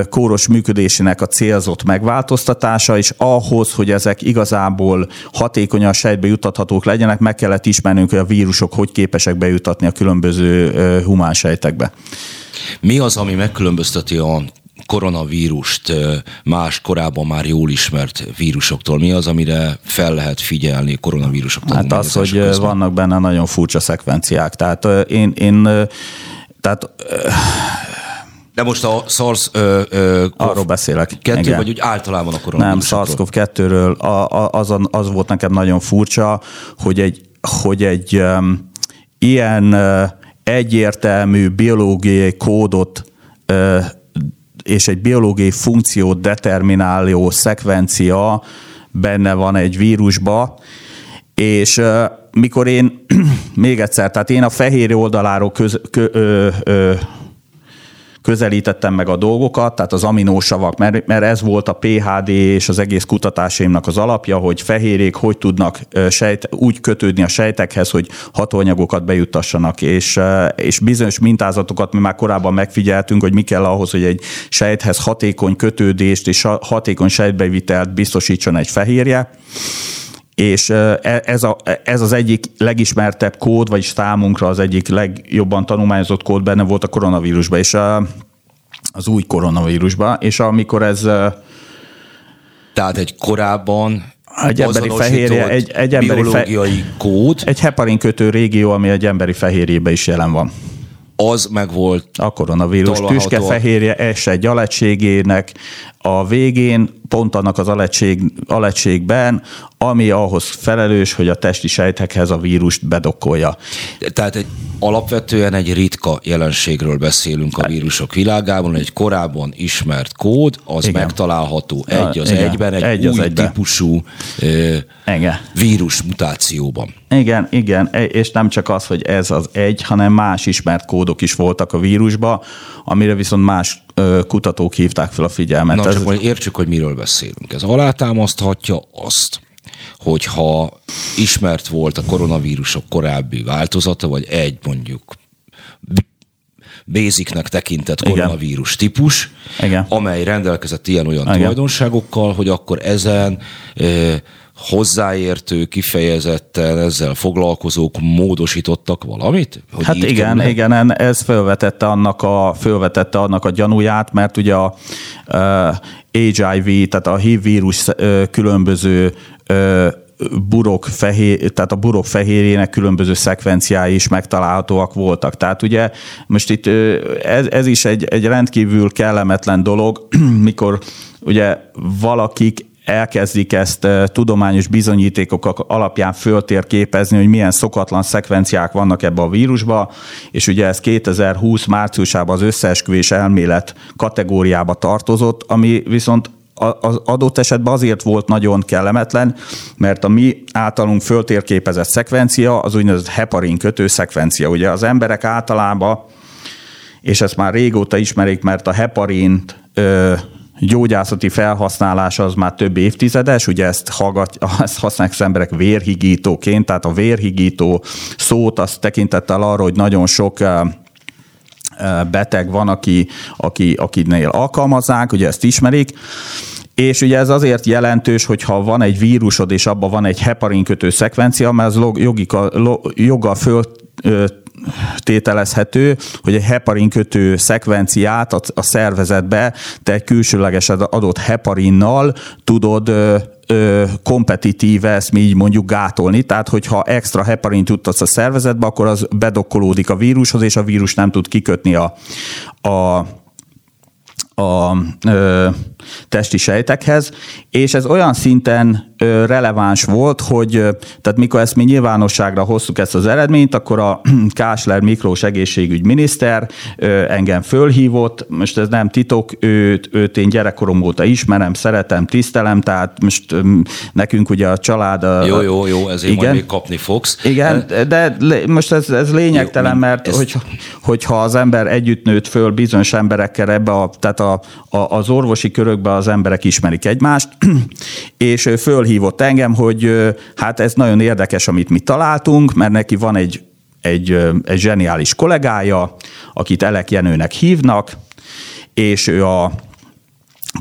kóros működésének a célzott megváltoztatása, és ahhoz, hogy ezek igazából hatékonyan sejtbe jutathatók legyenek, meg kellett ismernünk, hogy a vírusok hogy képesek bejutatni a különböző humán sejtekbe. Mi az, ami megkülönbözteti a koronavírust más korábban már jól ismert vírusoktól? Mi az, amire fel lehet figyelni koronavírusok Hát az, hogy közben? vannak benne nagyon furcsa szekvenciák. Tehát én, én tehát de most a SARS ö, ö, Arról beszélek. Kettő, igen. vagy úgy általában a koronavírusokról? Nem, SARS-CoV-2-ről az, az volt nekem nagyon furcsa, hogy egy, hogy egy um, ilyen uh, egyértelmű biológiai kódot uh, és egy biológiai funkciót determináló szekvencia benne van egy vírusba, és mikor én, (clears throat) még egyszer, tehát én a fehér oldaláról köz, kö, ö, ö, közelítettem meg a dolgokat, tehát az aminósavak, mert, mert ez volt a PHD és az egész kutatásaimnak az alapja, hogy fehérjék hogy tudnak sejt, úgy kötődni a sejtekhez, hogy hatóanyagokat bejuttassanak, és, és bizonyos mintázatokat mi már korábban megfigyeltünk, hogy mi kell ahhoz, hogy egy sejthez hatékony kötődést és hatékony sejtbevitelt biztosítson egy fehérje és e, ez, a, ez az egyik legismertebb kód, vagyis számunkra az egyik legjobban tanulmányozott kód benne volt a koronavírusban, és az új koronavírusban, és amikor ez... Tehát egy korábban egy emberi fehérje, egy, egy emberi biológiai fe, kód. Egy heparin kötő régió, ami egy emberi fehérjébe is jelen van az meg volt. A koronavírus tüskefehérje S egy alegységének a végén, pont annak az alegység, alegységben, ami ahhoz felelős, hogy a testi sejtekhez a vírust bedokkolja. Tehát egy, alapvetően egy ritka jelenségről beszélünk a vírusok világában, egy korábban ismert kód, az Igen. megtalálható egy az Igen. egyben, egy, egy új egyben. típusú igen. vírus mutációban. Igen, igen, e, és nem csak az, hogy ez az egy, hanem más ismert kódok is voltak a vírusba, amire viszont más kutatók hívták fel a figyelmet. Na, csak majd értsük, hogy miről beszélünk. Ez alátámaszthatja azt, hogyha ismert volt a koronavírusok korábbi változata, vagy egy mondjuk basicnek tekintett koronavírus Igen. típus, Igen. amely rendelkezett ilyen-olyan Igen. tulajdonságokkal, hogy akkor ezen hozzáértő, kifejezetten ezzel foglalkozók módosítottak valamit? Hogy hát igen, le? igen, ez felvetette annak, a, felvetette annak a gyanúját, mert ugye a uh, HIV, tehát a HIV vírus különböző burok fehér, tehát a burok fehérjének különböző szekvenciái is megtalálhatóak voltak. Tehát ugye most itt ez, ez is egy, egy rendkívül kellemetlen dolog, (clears throat) mikor ugye valakik elkezdik ezt tudományos bizonyítékok alapján föltérképezni, hogy milyen szokatlan szekvenciák vannak ebbe a vírusba, és ugye ez 2020 márciusában az összeesküvés elmélet kategóriába tartozott, ami viszont az adott esetben azért volt nagyon kellemetlen, mert a mi általunk föltérképezett szekvencia az úgynevezett heparin kötő szekvencia. Ugye az emberek általában, és ezt már régóta ismerik, mert a heparint gyógyászati felhasználása az már több évtizedes, ugye ezt, hallgat, (laughs) ezt használják az emberek vérhigítóként, tehát a vérhigító szót azt tekintettel arra, hogy nagyon sok beteg van, aki, aki, akinél alkalmazzák, ugye ezt ismerik, és ugye ez azért jelentős, hogyha van egy vírusod, és abban van egy heparin kötő szekvencia, mert ez jogika, joga föl tételezhető, hogy egy heparin kötő szekvenciát a, szervezetbe te egy külsőleges adott heparinnal tudod kompetitíve ezt mi így mondjuk gátolni, tehát hogyha extra heparin tudtasz a szervezetbe, akkor az bedokkolódik a vírushoz, és a vírus nem tud kikötni a, a a ö, testi sejtekhez, és ez olyan szinten ö, releváns volt, hogy ö, tehát mikor ezt mi nyilvánosságra hoztuk ezt az eredményt, akkor a (clears throat) Kásler Miklós egészségügyminiszter ö, engem fölhívott, most ez nem titok, őt, őt én gyerekkorom óta ismerem, szeretem, tisztelem, tehát most ö, nekünk ugye a család... A, jó, jó, jó, ezért igen, majd még kapni fogsz. Igen, de most ez, ez lényegtelen, jó, mert ezt... hogy, hogyha az ember együtt nőtt föl bizonyos emberekkel ebbe a, tehát a a, az orvosi körökben az emberek ismerik egymást, (clears throat) és fölhívott engem, hogy hát ez nagyon érdekes, amit mi találtunk, mert neki van egy, egy, egy zseniális kollégája, akit Elek Jenőnek hívnak, és ő a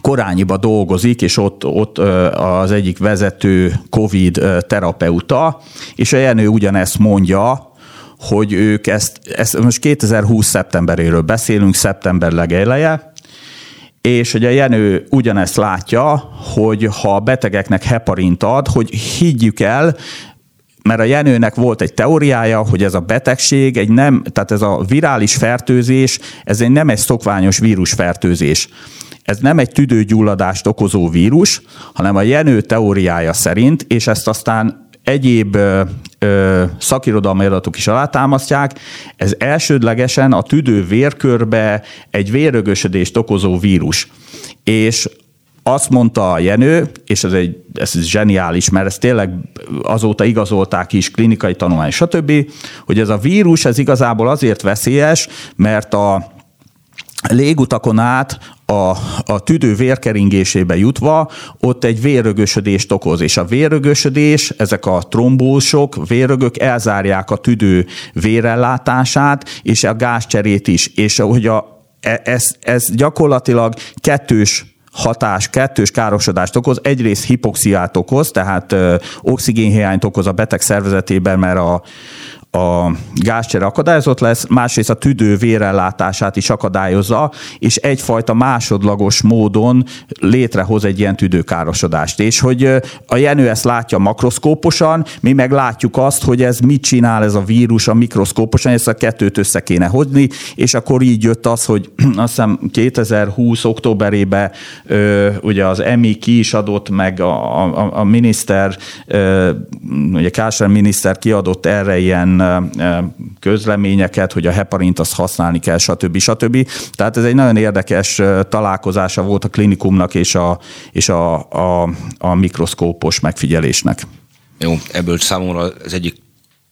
Korányiba dolgozik, és ott, ott az egyik vezető COVID terapeuta, és a Jenő ugyanezt mondja, hogy ők ezt, ezt most 2020 szeptemberéről beszélünk, szeptember legeleje, és a Jenő ugyanezt látja, hogy ha a betegeknek heparint ad, hogy higgyük el, mert a Jenőnek volt egy teóriája, hogy ez a betegség, egy nem, tehát ez a virális fertőzés, ez egy nem egy szokványos vírusfertőzés. Ez nem egy tüdőgyulladást okozó vírus, hanem a Jenő teóriája szerint, és ezt aztán egyéb ö, szakirodalmi adatok is alátámasztják, ez elsődlegesen a tüdő vérkörbe egy vérögösödést okozó vírus. És azt mondta a Jenő, és ez, egy, ez zseniális, mert ezt tényleg azóta igazolták is, klinikai tanulmány, stb., hogy ez a vírus, ez igazából azért veszélyes, mert a légutakon át a, a tüdő vérkeringésébe jutva, ott egy vérrögösödést okoz, és a vérrögösödés, ezek a trombósok, vérrögök elzárják a tüdő vérellátását, és a gázcserét is, és hogy a, e, ez, ez gyakorlatilag kettős hatás, kettős károsodást okoz. Egyrészt hipoxiát okoz, tehát ö, oxigénhiányt okoz a beteg szervezetében, mert a, a gázcsere akadályozott lesz, másrészt a tüdő vérellátását is akadályozza, és egyfajta másodlagos módon létrehoz egy ilyen tüdőkárosodást. És hogy a Jenő ezt látja makroszkóposan, mi meg látjuk azt, hogy ez mit csinál ez a vírus a mikroszkóposan, ezt a kettőt össze kéne hozni, és akkor így jött az, hogy (clears throat) azt hiszem 2020 októberében ugye az EMI ki is adott, meg a, a, a miniszter, ugye Kásár miniszter kiadott erre ilyen közleményeket, hogy a heparint azt használni kell, stb. stb. Tehát ez egy nagyon érdekes találkozása volt a klinikumnak és a, és a, a, a mikroszkópos megfigyelésnek. Jó, ebből számomra az egyik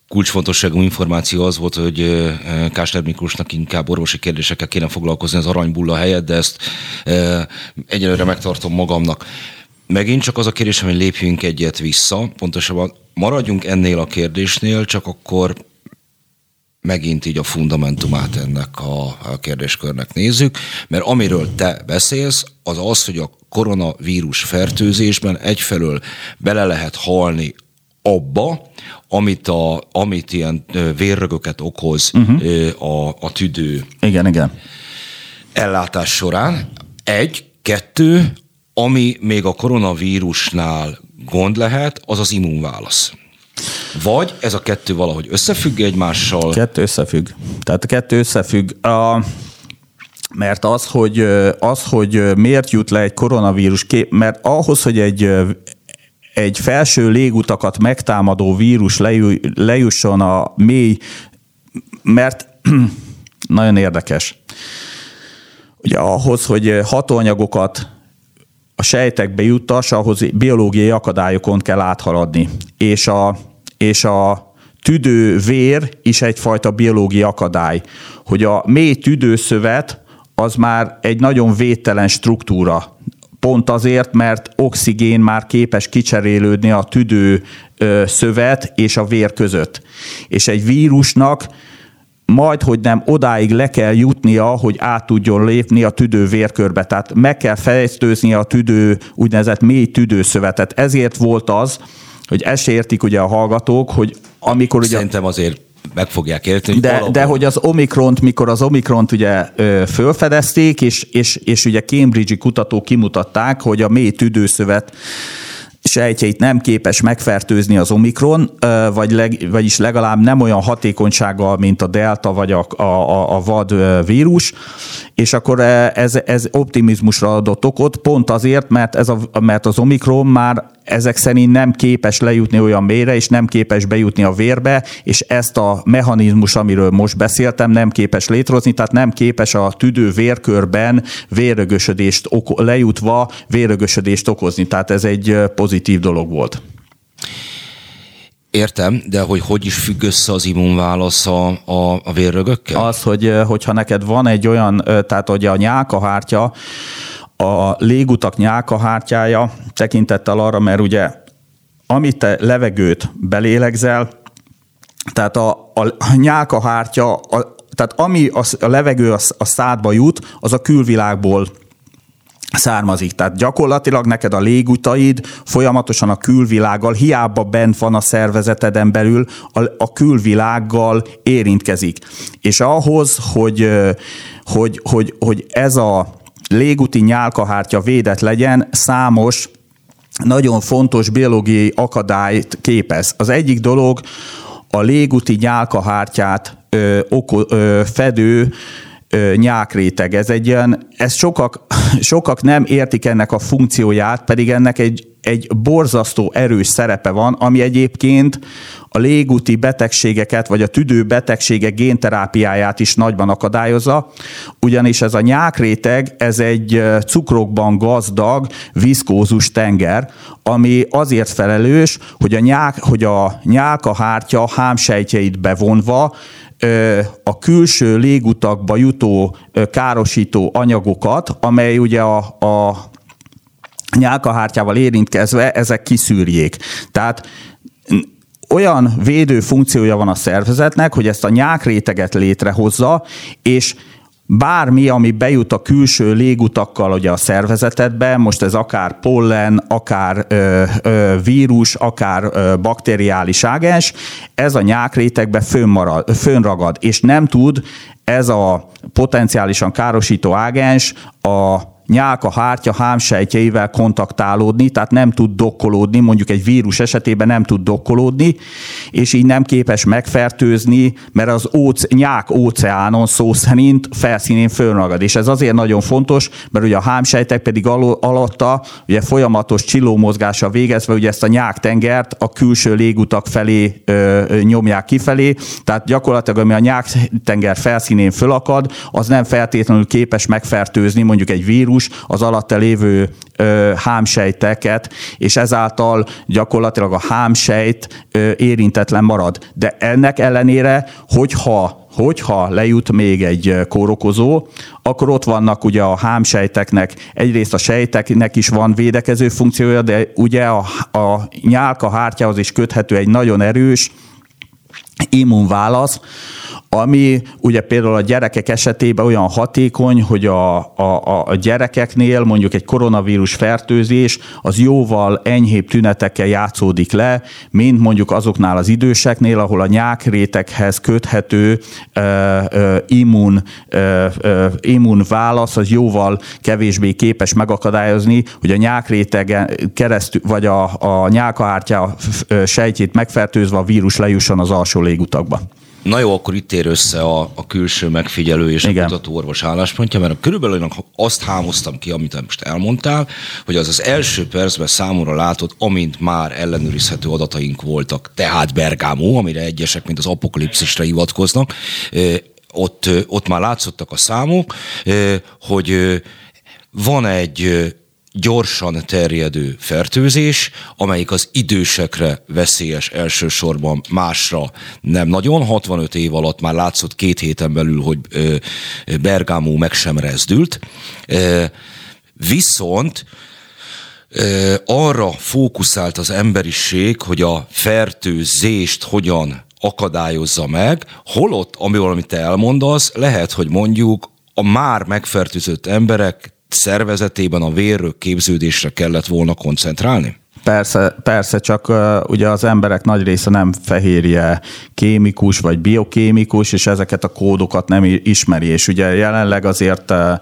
kulcsfontosságú információ az volt, hogy Kásler Miklósnak inkább orvosi kérdésekkel kéne foglalkozni az aranybulla helyett, de ezt egyelőre megtartom magamnak. Megint csak az a kérdés, hogy lépjünk egyet vissza, pontosabban maradjunk ennél a kérdésnél, csak akkor megint így a fundamentumát ennek a, kérdéskörnek nézzük, mert amiről te beszélsz, az az, hogy a koronavírus fertőzésben egyfelől bele lehet halni abba, amit, a, amit ilyen vérrögöket okoz uh-huh. a, a tüdő. Igen, igen. Ellátás során. Egy, kettő, ami még a koronavírusnál gond lehet, az az immunválasz. Vagy ez a kettő valahogy összefügg egymással? Kettő összefügg. Tehát a kettő összefügg. A, mert az, hogy, az, hogy miért jut le egy koronavírus, kép, mert ahhoz, hogy egy, egy felső légutakat megtámadó vírus lejusson a mély, mert (clears throat) nagyon érdekes. Ugye ahhoz, hogy hatóanyagokat a sejtekbe juttass, ahhoz biológiai akadályokon kell áthaladni. És a, és a tüdő vér is egyfajta biológiai akadály. Hogy a mély tüdőszövet az már egy nagyon védtelen struktúra. Pont azért, mert oxigén már képes kicserélődni a tüdő szövet és a vér között. És egy vírusnak majd, hogy nem odáig le kell jutnia, hogy át tudjon lépni a tüdő vérkörbe. Tehát meg kell fejlesztőzni a tüdő, úgynevezett mély tüdőszövetet. Ezért volt az, hogy ezt értik ugye a hallgatók, hogy amikor ugye... Szerintem azért meg fogják érteni. De, de hogy az Omikront, mikor az Omikront ugye fölfedezték, és, és, és ugye Cambridge-i kutatók kimutatták, hogy a mély tüdőszövet sejtjeit nem képes megfertőzni az Omikron, vagy leg, vagyis legalább nem olyan hatékonysággal, mint a delta vagy a, a, a vad vírus, és akkor ez, ez optimizmusra adott okot, pont azért, mert, ez a, mert az Omikron már ezek szerint nem képes lejutni olyan mélyre, és nem képes bejutni a vérbe, és ezt a mechanizmus, amiről most beszéltem, nem képes létrehozni, tehát nem képes a tüdő vérkörben vérögösödést lejutva vérögösödést okozni. Tehát ez egy pozitív dolog volt. Értem, de hogy hogy is függ össze az immunválasz a, a, a vérrögökkel? Az, hogy hogyha neked van egy olyan, tehát hogy a nyálkahártya, a légutak nyálkahártyája tekintettel arra, mert ugye amit te levegőt belélegzel, tehát a, a nyálkahártya, a, tehát ami a, a levegő a, a szádba jut, az a külvilágból származik. Tehát gyakorlatilag neked a légutaid folyamatosan a külvilággal, hiába bent van a szervezeteden belül, a, a külvilággal érintkezik. És ahhoz, hogy, hogy, hogy, hogy ez a légúti nyálkahártya védett legyen, számos nagyon fontos biológiai akadályt képez. Az egyik dolog a légúti nyálkahártyát ö, oko, ö, fedő nyákréteg. Ez egy ilyen, ez sokak, (laughs) sokak nem értik ennek a funkcióját, pedig ennek egy, egy borzasztó erős szerepe van, ami egyébként a légúti betegségeket, vagy a tüdő betegségek génterápiáját is nagyban akadályozza, ugyanis ez a nyákréteg, ez egy cukrokban gazdag, viszkózus tenger, ami azért felelős, hogy a, nyák, hogy a nyálkahártya hámsejtjeit bevonva a külső légutakba jutó károsító anyagokat, amely ugye a, a nyálkahártyával érintkezve ezek kiszűrjék. Tehát olyan védő funkciója van a szervezetnek, hogy ezt a nyákréteget létrehozza, és bármi, ami bejut a külső légutakkal ugye a szervezetedbe, most ez akár pollen, akár ö, ö, vírus, akár ö, bakteriális ágens, ez a nyákrétegbe fönnmarad, fönnragad, és nem tud ez a potenciálisan károsító ágens a nyálka hártya hámsejtjeivel kontaktálódni, tehát nem tud dokkolódni, mondjuk egy vírus esetében nem tud dokkolódni, és így nem képes megfertőzni, mert az óc, nyák óceánon szó szerint felszínén fölragad. És ez azért nagyon fontos, mert ugye a hámsejtek pedig al- alatta ugye folyamatos csillómozgása végezve ugye ezt a nyáktengert a külső légutak felé ö, nyomják kifelé, tehát gyakorlatilag ami a nyáktenger felszínén fölakad, az nem feltétlenül képes megfertőzni mondjuk egy vírus, vírus az alatta lévő ö, hámsejteket, és ezáltal gyakorlatilag a hámsejt ö, érintetlen marad. De ennek ellenére, hogyha hogyha lejut még egy kórokozó, akkor ott vannak ugye a hámsejteknek, egyrészt a sejteknek is van védekező funkciója, de ugye a, a nyálka hártyához is köthető egy nagyon erős immunválasz, ami ugye például a gyerekek esetében olyan hatékony, hogy a, a, a gyerekeknél mondjuk egy koronavírus fertőzés az jóval enyhébb tünetekkel játszódik le, mint mondjuk azoknál az időseknél, ahol a nyákrétekhez köthető uh, uh, immun, uh, immun az jóval kevésbé képes megakadályozni, hogy a nyákrétegen keresztül, vagy a, a nyálkahártya sejtjét megfertőzve a vírus lejusson az alsó légutakba. Na jó, akkor itt ér össze a, a külső megfigyelő és Igen. a kutatóorvos álláspontja, mert körülbelül azt hámoztam ki, amit most elmondtál, hogy az az első percben számomra látod, amint már ellenőrizhető adataink voltak, tehát Bergámó, amire egyesek, mint az apokalipszisre hivatkoznak, ott, ott már látszottak a számok, hogy van egy gyorsan terjedő fertőzés, amelyik az idősekre veszélyes elsősorban, másra nem nagyon. 65 év alatt már látszott két héten belül, hogy Bergámó meg sem rezdült. Viszont arra fókuszált az emberiség, hogy a fertőzést hogyan akadályozza meg, holott, amivel amit te elmondasz, lehet, hogy mondjuk a már megfertőzött emberek szervezetében a vérről képződésre kellett volna koncentrálni? Persze, persze, csak uh, ugye az emberek nagy része nem fehérje kémikus vagy biokémikus, és ezeket a kódokat nem ismeri, és ugye jelenleg azért uh,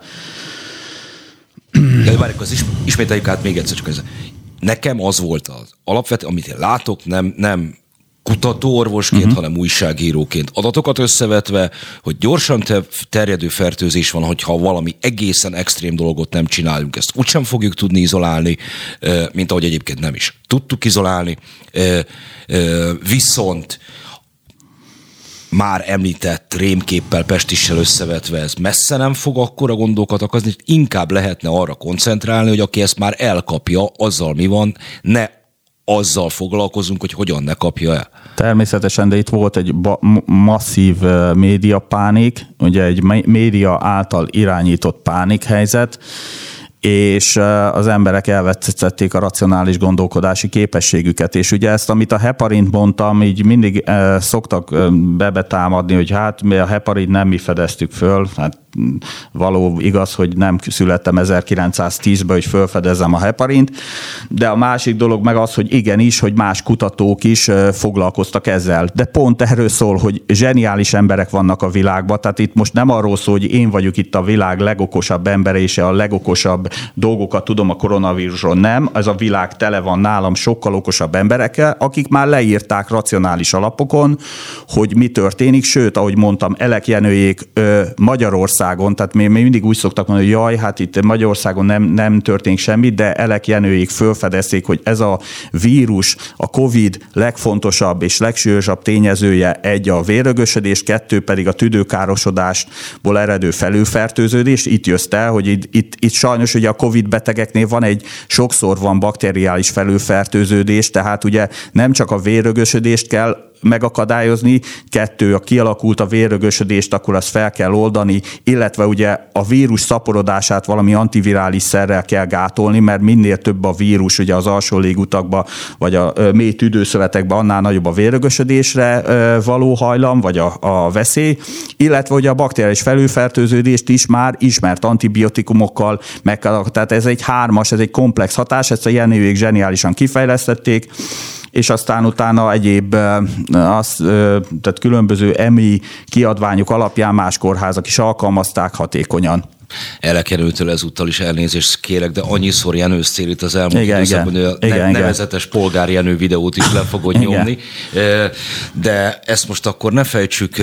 de várjuk, az is, ismételjük át még egyszer csak ez. Nekem az volt az alapvető, amit én látok, nem, nem kutatóorvosként, uh-huh. hanem újságíróként. Adatokat összevetve, hogy gyorsan terjedő fertőzés van, hogyha valami egészen extrém dolgot nem csinálunk, ezt úgysem fogjuk tudni izolálni, mint ahogy egyébként nem is tudtuk izolálni, viszont már említett rémképpel, pestissel összevetve ez messze nem fog akkora gondokat okozni, inkább lehetne arra koncentrálni, hogy aki ezt már elkapja, azzal mi van, ne azzal foglalkozunk, hogy hogyan ne kapja el. Természetesen, de itt volt egy ba- masszív média pánik, ugye egy média által irányított pánikhelyzet, és az emberek elvesztették a racionális gondolkodási képességüket. És ugye ezt, amit a heparint mondtam, így mindig szoktak bebetámadni, hogy hát mi a heparin nem mi fedeztük föl, hát való igaz, hogy nem születtem 1910-ben, hogy felfedezem a heparint, de a másik dolog meg az, hogy igenis, hogy más kutatók is foglalkoztak ezzel. De pont erről szól, hogy zseniális emberek vannak a világban, tehát itt most nem arról szól, hogy én vagyok itt a világ legokosabb embere, és a legokosabb dolgokat tudom a koronavírusról. Nem, ez a világ tele van nálam sokkal okosabb emberekkel, akik már leírták racionális alapokon, hogy mi történik, sőt, ahogy mondtam, Elek Jenőjék Magyarország Magyarországon, tehát mi, mi mindig úgy szoktak mondani, hogy jaj, hát itt Magyarországon nem, nem történik semmi, de Elek Jenőik fölfedezték, hogy ez a vírus, a COVID legfontosabb és legsúlyosabb tényezője egy a vérögösödés, kettő pedig a tüdőkárosodásból eredő felülfertőződés. Itt jössz el, hogy itt, itt, itt sajnos ugye a COVID betegeknél van egy, sokszor van bakteriális felülfertőződés, tehát ugye nem csak a vérögösödést kell megakadályozni, kettő, a kialakult a vérrögösödést, akkor azt fel kell oldani, illetve ugye a vírus szaporodását valami antivirális szerrel kell gátolni, mert minél több a vírus ugye az alsó légutakba, vagy a mély tüdőszövetekben, annál nagyobb a vérrögösödésre való hajlam, vagy a, a veszély, illetve ugye a bakteriális felülfertőződést is már ismert antibiotikumokkal meg kell, tehát ez egy hármas, ez egy komplex hatás, ezt a Jenőjék zseniálisan kifejlesztették, és aztán utána egyéb, az, tehát különböző EMI kiadványok alapján más kórházak is alkalmazták hatékonyan. Elekerültől ezúttal is elnézést kérek, de annyiszor Jenőztél itt az elmúlt igen, időszakban, igen, hogy a igen, nevezetes igen. polgár Jenő videót is le fogod (laughs) igen. nyomni. De ezt most akkor ne fejtsük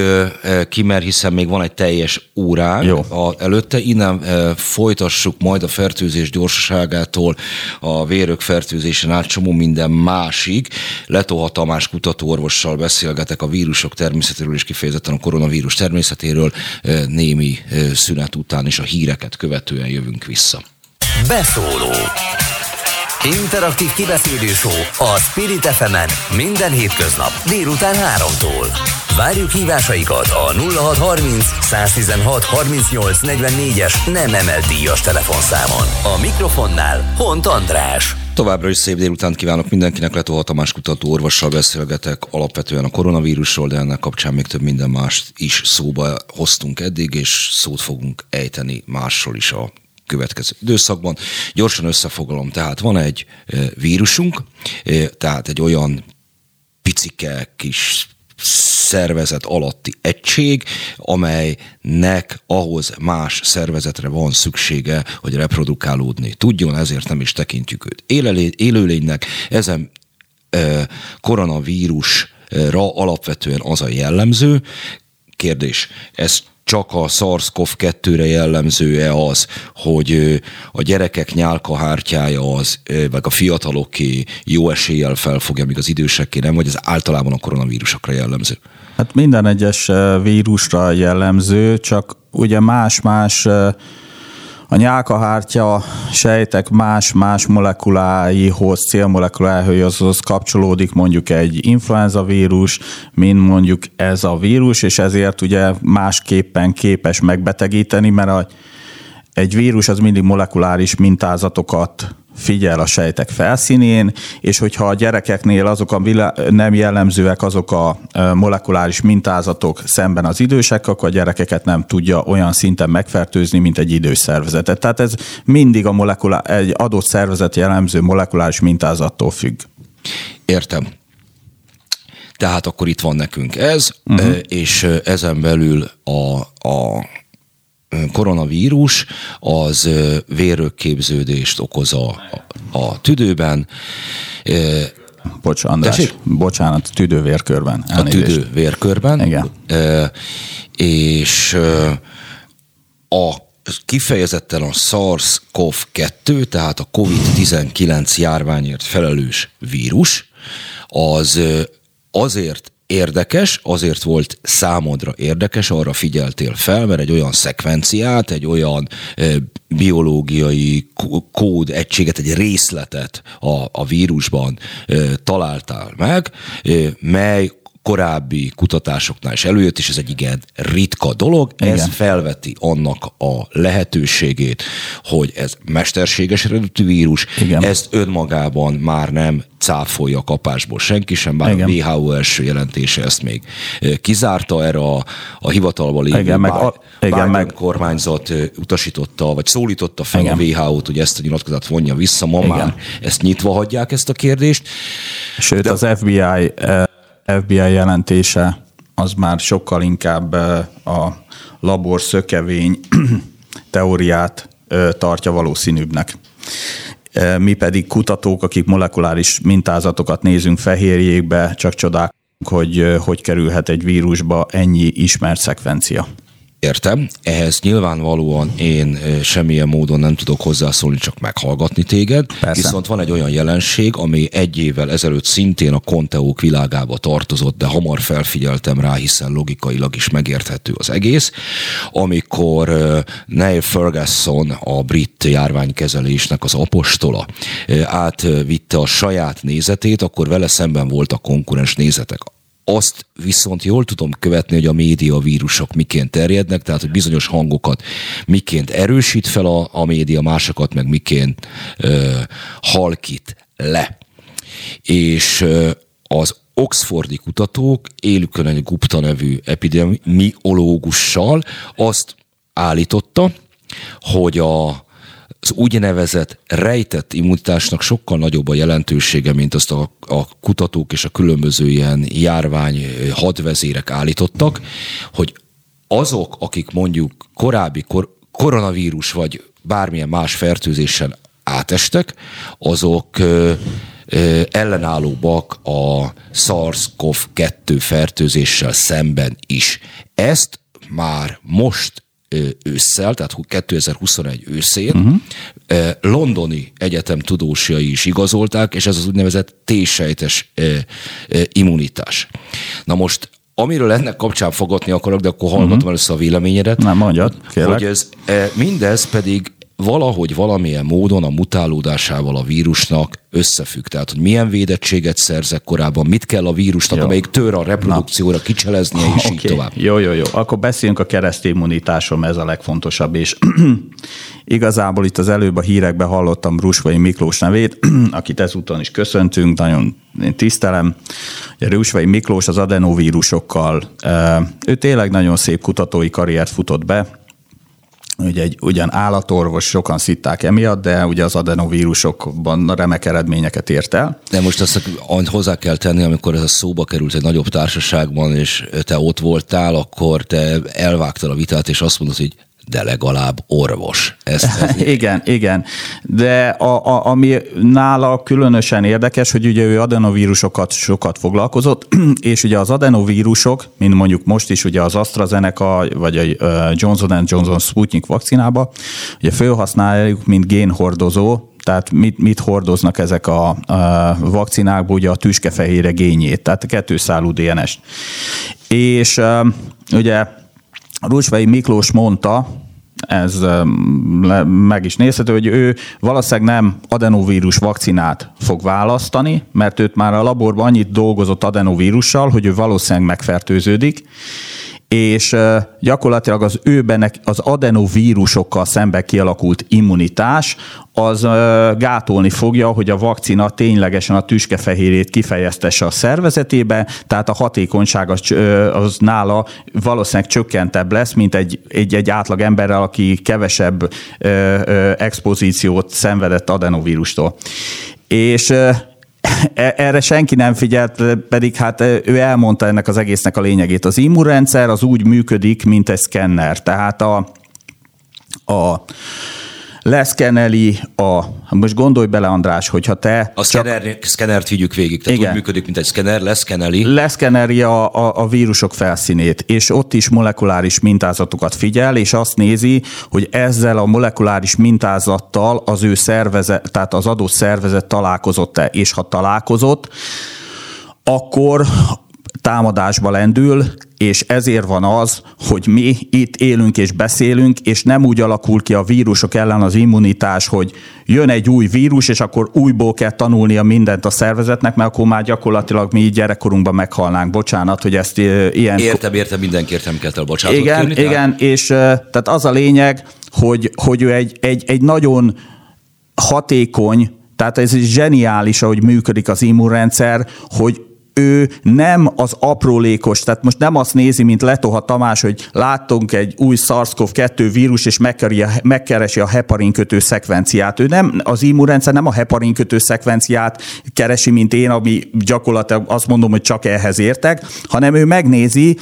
ki, mert hiszen még van egy teljes óránk Jó. A, előtte. Innen folytassuk majd a fertőzés gyorsaságától a vérök fertőzésen át csomó minden másig. Letoha Tamás kutatóorvossal beszélgetek a vírusok természetéről és kifejezetten a koronavírus természetéről némi szünet után is a híreket követően jövünk vissza. Beszóló Interaktív kibeszélő a Spirit fm minden hétköznap délután 3-tól. Várjuk hívásaikat a 0630 116 38 44-es nem emelt díjas telefonszámon. A mikrofonnál Hont András. Továbbra is szép délután kívánok mindenkinek, Letó Tamás kutató orvossal beszélgetek alapvetően a koronavírusról, de ennek kapcsán még több minden mást is szóba hoztunk eddig, és szót fogunk ejteni másról is a következő időszakban. Gyorsan összefoglalom, tehát van egy vírusunk, tehát egy olyan picike kis szervezet alatti egység, amelynek ahhoz más szervezetre van szüksége, hogy reprodukálódni tudjon, ezért nem is tekintjük őt élőlénynek. Ezen koronavírusra alapvetően az a jellemző, kérdés, ez csak a SARS-CoV-2-re jellemző-e az, hogy a gyerekek nyálkahártyája az, meg a fiataloké jó eséllyel felfogja, míg az idősekké nem, vagy ez általában a koronavírusokra jellemző? Hát minden egyes vírusra jellemző, csak ugye más-más a nyálkahártya sejtek más-más molekuláihoz, célmolekuláihoz kapcsolódik mondjuk egy influenza vírus, mint mondjuk ez a vírus, és ezért ugye másképpen képes megbetegíteni, mert a, egy vírus az mindig molekuláris mintázatokat figyel a sejtek felszínén, és hogyha a gyerekeknél azok a nem jellemzőek azok a molekuláris mintázatok szemben az idősek, akkor a gyerekeket nem tudja olyan szinten megfertőzni, mint egy idős szervezetet. Tehát ez mindig a molekulá- egy adott szervezet jellemző molekuláris mintázattól függ. Értem. Tehát akkor itt van nekünk ez, uh-huh. és ezen belül a, a koronavírus az vérökképződést okoz a, a tüdőben. Bocs, András, Tessék? bocsánat, tüdővérkörben. Elnézést. A tüdővérkörben. Igen. És a kifejezetten a SARS-CoV-2, tehát a COVID-19 járványért felelős vírus, az azért érdekes, azért volt számodra érdekes, arra figyeltél fel, mert egy olyan szekvenciát, egy olyan biológiai kód egységet, egy részletet a, a vírusban találtál meg, mely korábbi kutatásoknál is előjött, és ez egy igen ritka dolog. Igen. Ez felveti annak a lehetőségét, hogy ez mesterséges eredetű vírus, igen. ezt önmagában már nem cáfolja a kapásból senki sem, bár Igen. a WHO első jelentése ezt még kizárta erre a, a hivatalba lévő igen, meg a, igen, meg... kormányzat utasította, vagy szólította fel igen. a WHO-t, hogy ezt a nyilatkozatot vonja vissza, ma igen. már ezt nyitva hagyják ezt a kérdést. Sőt, De... az FBI, FBI jelentése az már sokkal inkább a labor szökevény (clears throat) teóriát tartja valószínűbbnek. Mi pedig kutatók, akik molekuláris mintázatokat nézünk fehérjékbe, csak csodák, hogy hogy kerülhet egy vírusba ennyi ismert szekvencia. Értem, ehhez nyilvánvalóan én semmilyen módon nem tudok hozzászólni, csak meghallgatni téged. Persze. Viszont van egy olyan jelenség, ami egy évvel ezelőtt szintén a konteók világába tartozott, de hamar felfigyeltem rá, hiszen logikailag is megérthető az egész. Amikor Neil Ferguson, a brit járványkezelésnek az apostola átvitte a saját nézetét, akkor vele szemben voltak konkurens nézetek azt viszont jól tudom követni, hogy a média vírusok miként terjednek, tehát hogy bizonyos hangokat miként erősít fel a, a média, másokat meg miként ö, halkít le. És ö, az Oxfordi kutatók élükön egy Gupta nevű epidemiológussal azt állította, hogy a az úgynevezett rejtett immunitásnak sokkal nagyobb a jelentősége, mint azt a, a kutatók és a különböző ilyen járvány hadvezérek állítottak, hogy azok, akik mondjuk korábbi kor, koronavírus vagy bármilyen más fertőzésen átestek, azok ö, ö, ellenállóbbak a SARS-CoV-2 fertőzéssel szemben is. Ezt már most ősszel, tehát 2021 őszén, uh-huh. londoni egyetem tudósai is igazolták, és ez az úgynevezett T-sejtes immunitás. Na most amiről ennek kapcsán fogadni akarok, de akkor hallgatom uh-huh. először a véleményedet. Nem, mondjad, kérlek. Hogy ez, mindez pedig valahogy valamilyen módon a mutálódásával a vírusnak összefügg. Tehát, hogy milyen védettséget szerzek korábban, mit kell a vírusnak, jó. amelyik tör a reprodukcióra Na. kicseleznie, és okay. (laughs) így tovább. Jó, jó, jó. Akkor beszéljünk a keresztimmunitásról, ez a legfontosabb, és (clears throat) igazából itt az előbb a hírekben hallottam Rusvai Miklós nevét, (clears throat) akit ezúton is köszöntünk, nagyon én tisztelem. Ugye Rusvai Miklós az adenovírusokkal, ő tényleg nagyon szép kutatói karriert futott be, Ugye egy ugyan állatorvos sokan szitták emiatt, de ugye az adenovírusokban remek eredményeket ért el. De most azt hozzá kell tenni, amikor ez a szóba került egy nagyobb társaságban, és te ott voltál, akkor te elvágtad a vitát, és azt mondod, hogy de legalább orvos. Ezt, (laughs) ez... igen, igen. De a, a, ami nála különösen érdekes, hogy ugye ő adenovírusokat sokat foglalkozott, (clears throat) és ugye az adenovírusok, mint mondjuk most is ugye az AstraZeneca, vagy a Johnson Johnson Sputnik vakcinába, ugye felhasználjuk, mint génhordozó, tehát mit, mit hordoznak ezek a, a vakcinákból, ugye a tüskefehére gényét, tehát a kettőszálú DNS-t. És ugye Rusvai Miklós mondta, ez meg is nézhető, hogy ő valószínűleg nem adenovírus vakcinát fog választani, mert őt már a laborban annyit dolgozott adenovírussal, hogy ő valószínűleg megfertőződik, és gyakorlatilag az őben az adenovírusokkal szembe kialakult immunitás az gátolni fogja, hogy a vakcina ténylegesen a tüskefehérét kifejeztesse a szervezetébe, tehát a hatékonyság az, az nála valószínűleg csökkentebb lesz, mint egy, egy, egy átlag emberrel, aki kevesebb expozíciót szenvedett adenovírustól. És erre senki nem figyelt, pedig hát ő elmondta ennek az egésznek a lényegét. Az immunrendszer az úgy működik, mint egy szkenner. Tehát a, a leszkeneli a, most gondolj bele András, hogyha te... A szkenner, csak, szkennert vigyük végig, tehát igen, úgy működik, mint egy szkenner, leszkeneli. Leszkeneli a, a, a vírusok felszínét, és ott is molekuláris mintázatokat figyel, és azt nézi, hogy ezzel a molekuláris mintázattal az ő szervezet, tehát az adott szervezet találkozott-e, és ha találkozott, akkor támadásba lendül, és ezért van az, hogy mi itt élünk és beszélünk, és nem úgy alakul ki a vírusok ellen az immunitás, hogy jön egy új vírus, és akkor újból kell tanulnia mindent a szervezetnek, mert akkor már gyakorlatilag mi gyerekkorunkban meghalnánk. Bocsánat, hogy ezt ilyen... Értem, értem, mindenki értem kell el bocsánatot Igen, kérni, igen, tehát... és tehát az a lényeg, hogy, hogy ő egy, egy, egy nagyon hatékony, tehát ez zseniális, ahogy működik az immunrendszer, hogy ő nem az aprólékos, tehát most nem azt nézi, mint Letoha Tamás, hogy láttunk egy új SARS-CoV-2 vírus, és megkeresi a heparin kötő szekvenciát. Ő nem, az immunrendszer nem a heparin kötő szekvenciát keresi, mint én, ami gyakorlatilag azt mondom, hogy csak ehhez értek, hanem ő megnézi,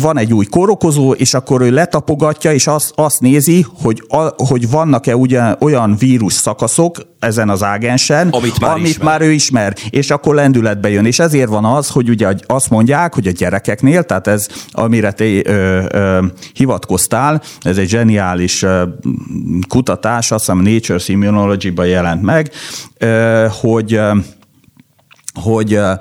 van egy új kórokozó, és akkor ő letapogatja, és azt, azt nézi, hogy, a, hogy vannak-e ugyan, olyan vírus szakaszok ezen az ágensen, amit, már, amit ismer. már ő ismer, és akkor lendületbe jön. És ezért van az, hogy ugye azt mondják, hogy a gyerekeknél, tehát ez, amire te ö, ö, hivatkoztál, ez egy zseniális ö, kutatás, azt hiszem Nature's Immunology-ban jelent meg, ö, hogy, ö, hogy ö,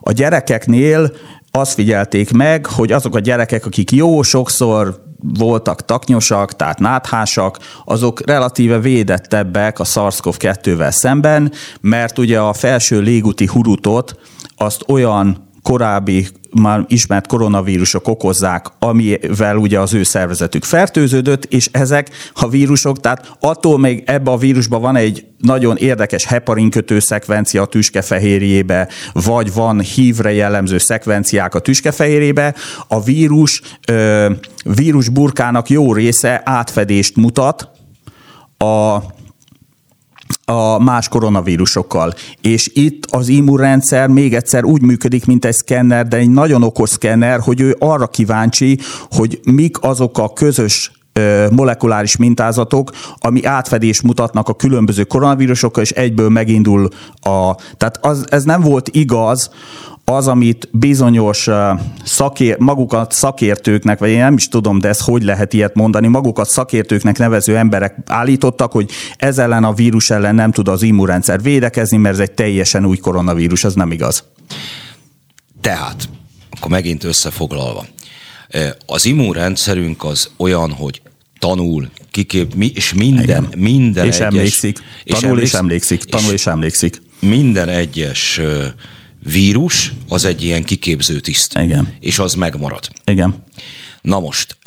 a gyerekeknél azt figyelték meg, hogy azok a gyerekek, akik jó sokszor voltak taknyosak, tehát náthásak, azok relatíve védettebbek a SARS-CoV-2-vel szemben, mert ugye a felső légúti hurutot azt olyan korábbi már ismert koronavírusok okozzák, amivel ugye az ő szervezetük fertőződött, és ezek a vírusok, tehát attól még ebbe a vírusban van egy nagyon érdekes heparinkötő szekvencia a tüskefehérjébe, vagy van hívre jellemző szekvenciák a tüskefehérjébe, a vírus, vírus burkának jó része átfedést mutat a a más koronavírusokkal. És itt az immunrendszer még egyszer úgy működik, mint egy szkenner, de egy nagyon okos szkenner, hogy ő arra kíváncsi, hogy mik azok a közös molekuláris mintázatok, ami átfedést mutatnak a különböző koronavírusokkal, és egyből megindul a... Tehát az, ez nem volt igaz az, amit bizonyos szakér, magukat szakértőknek, vagy én nem is tudom, de ez hogy lehet ilyet mondani, magukat szakértőknek nevező emberek állítottak, hogy ez ellen a vírus ellen nem tud az immunrendszer védekezni, mert ez egy teljesen új koronavírus, ez nem igaz. Tehát, akkor megint összefoglalva. Az immunrendszerünk az olyan, hogy tanul, kikép, és minden, Igen. minden és egyes... Emlékszik. Tanul és emlékszik. Tanul és, és emlékszik. Minden egyes vírus az egy ilyen kiképző tiszt. Igen. És az megmarad. Igen. Na most,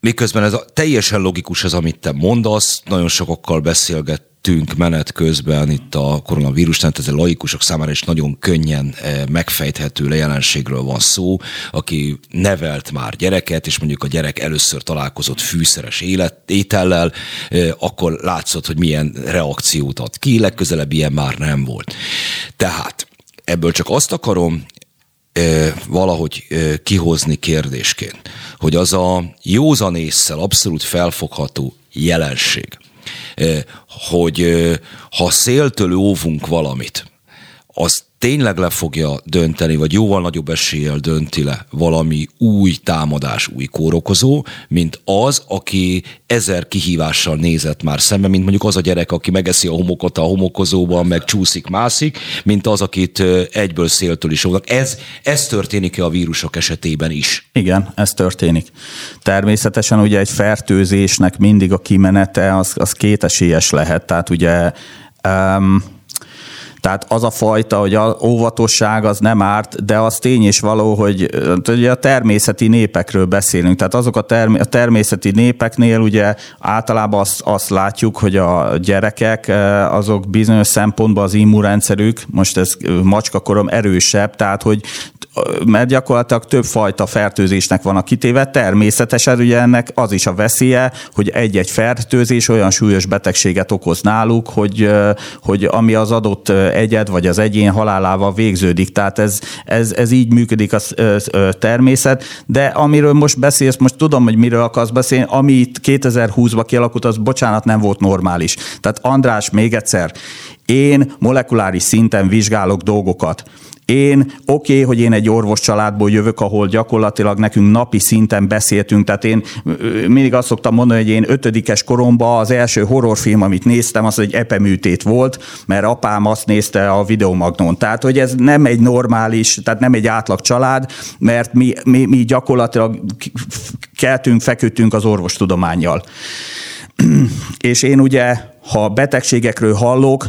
miközben ez a, teljesen logikus az, amit te mondasz, nagyon sokakkal beszélget tünk menet közben itt a koronavírus, tehát ez a laikusok számára is nagyon könnyen megfejthető jelenségről van szó, aki nevelt már gyereket, és mondjuk a gyerek először találkozott fűszeres élet, étellel, akkor látszott, hogy milyen reakciót ad ki, legközelebb ilyen már nem volt. Tehát ebből csak azt akarom valahogy kihozni kérdésként, hogy az a józanésszel abszolút felfogható jelenség, hogy ha széltől óvunk valamit, azt tényleg le fogja dönteni, vagy jóval nagyobb eséllyel dönti le valami új támadás, új kórokozó, mint az, aki ezer kihívással nézett már szembe, mint mondjuk az a gyerek, aki megeszi a homokot a homokozóban, meg csúszik, mászik, mint az, akit egyből széltől is óvnak. Ez, ez történik-e a vírusok esetében is? Igen, ez történik. Természetesen ugye egy fertőzésnek mindig a kimenete az, az kétesélyes lehet, tehát ugye um, tehát az a fajta, hogy a óvatosság az nem árt, de az tény és való, hogy ugye a természeti népekről beszélünk. Tehát azok a, term- a természeti népeknél ugye általában azt, azt látjuk, hogy a gyerekek azok bizonyos szempontból az immunrendszerük, most ez macskakorom erősebb, tehát hogy mert gyakorlatilag több fajta fertőzésnek van a kitéve. Természetesen ugye ennek az is a veszélye, hogy egy-egy fertőzés olyan súlyos betegséget okoz náluk, hogy, hogy ami az adott egyed vagy az egyén halálával végződik. Tehát ez, ez, ez így működik a természet. De amiről most beszélsz, most tudom, hogy miről akarsz beszélni, ami itt 2020-ban kialakult, az bocsánat, nem volt normális. Tehát András, még egyszer, Én molekuláris szinten vizsgálok dolgokat. Én oké, okay, hogy én egy orvos családból jövök, ahol gyakorlatilag nekünk napi szinten beszéltünk, tehát én mindig azt szoktam mondani, hogy én ötödikes koromban az első horrorfilm, amit néztem, az egy epeműtét volt, mert apám azt nézte a videomagnon. Tehát, hogy ez nem egy normális, tehát nem egy átlag család, mert mi, mi, mi gyakorlatilag keltünk, feküdtünk az orvostudományjal. És én ugye, ha betegségekről hallok,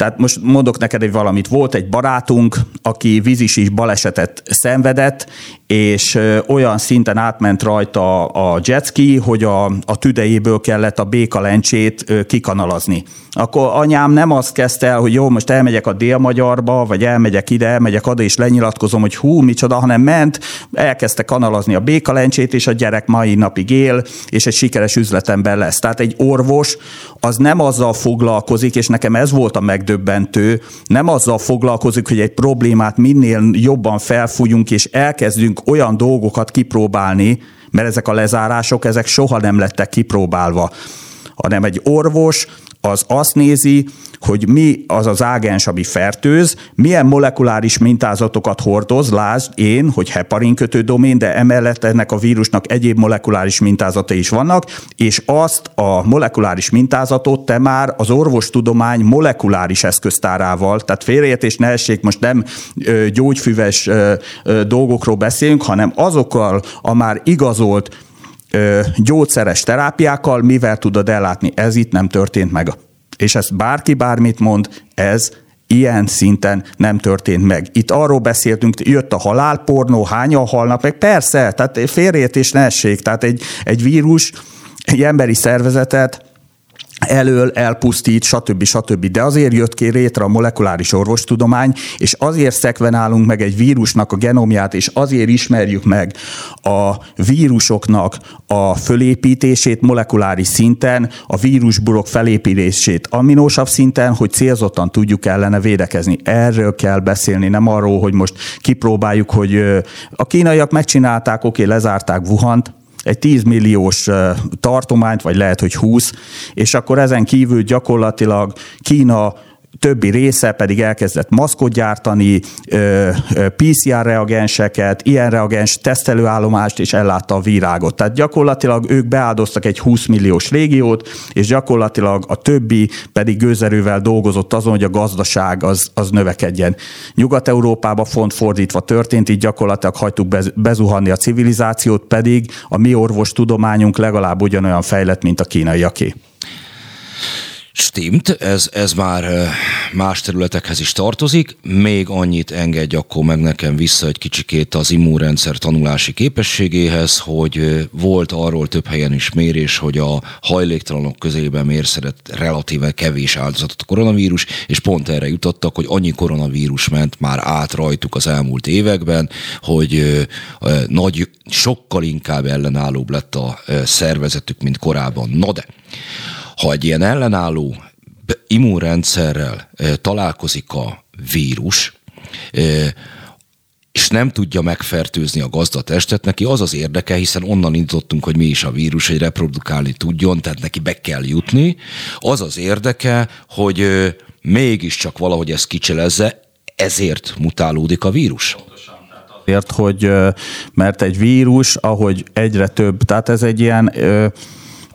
tehát most mondok neked egy valamit. Volt egy barátunk, aki vízis is balesetet szenvedett, és olyan szinten átment rajta a jetski, hogy a, a tüdejéből kellett a békalencsét kikanalazni. Akkor anyám nem azt kezdte el, hogy jó, most elmegyek a Dél-Magyarba, vagy elmegyek ide, elmegyek oda, és lenyilatkozom, hogy hú, micsoda, hanem ment, elkezdte kanalazni a békalencsét, és a gyerek mai napig él, és egy sikeres üzletember lesz. Tehát egy orvos az nem azzal foglalkozik, és nekem ez volt a megdöbbentő, nem azzal foglalkozik, hogy egy problémát minél jobban felfújunk, és elkezdünk olyan dolgokat kipróbálni, mert ezek a lezárások, ezek soha nem lettek kipróbálva hanem egy orvos az azt nézi, hogy mi az az ágens, ami fertőz, milyen molekuláris mintázatokat hordoz, lásd én, hogy heparinkötő domén, de emellett ennek a vírusnak egyéb molekuláris mintázatai is vannak, és azt a molekuláris mintázatot te már az orvostudomány molekuláris eszköztárával, tehát félreértés ne essék, most nem gyógyfüves dolgokról beszélünk, hanem azokkal a már igazolt gyógyszeres terápiákkal, mivel tudod ellátni. Ez itt nem történt meg. És ezt bárki bármit mond, ez ilyen szinten nem történt meg. Itt arról beszéltünk, jött a halálpornó, hányan halnak meg, persze, tehát félreértés ne essék, tehát egy, egy vírus, egy emberi szervezetet elől elpusztít, stb. stb. De azért jött ki rétre a molekuláris orvostudomány, és azért szekvenálunk meg egy vírusnak a genomját, és azért ismerjük meg a vírusoknak a fölépítését molekuláris szinten, a vírusburok felépítését aminósabb szinten, hogy célzottan tudjuk ellene védekezni. Erről kell beszélni, nem arról, hogy most kipróbáljuk, hogy a kínaiak megcsinálták, oké, lezárták Wuhant, egy 10 milliós tartományt, vagy lehet, hogy 20, és akkor ezen kívül gyakorlatilag Kína többi része pedig elkezdett maszkot gyártani, PCR reagenseket, ilyen reagens tesztelőállomást, és ellátta a virágot. Tehát gyakorlatilag ők beáldoztak egy 20 milliós régiót, és gyakorlatilag a többi pedig gőzerővel dolgozott azon, hogy a gazdaság az, az növekedjen. Nyugat-Európában font fordítva történt, így gyakorlatilag hagytuk bezuhanni a civilizációt, pedig a mi orvostudományunk legalább ugyanolyan fejlett, mint a kínaiaké. Stimmt, ez, ez már más területekhez is tartozik. Még annyit engedj akkor meg nekem vissza egy kicsikét az immunrendszer tanulási képességéhez, hogy volt arról több helyen is mérés, hogy a hajléktalanok közében mérszedett relatíve kevés áldozatot a koronavírus, és pont erre jutottak, hogy annyi koronavírus ment már át rajtuk az elmúlt években, hogy nagy, sokkal inkább ellenállóbb lett a szervezetük, mint korábban. Na de, ha egy ilyen ellenálló immunrendszerrel találkozik a vírus, és nem tudja megfertőzni a gazdatestet, neki az az érdeke, hiszen onnan indítottunk, hogy mi is a vírus, hogy reprodukálni tudjon, tehát neki be kell jutni. Az az érdeke, hogy mégiscsak valahogy ezt kicselezze, ezért mutálódik a vírus. Azért, hogy mert egy vírus, ahogy egyre több, tehát ez egy ilyen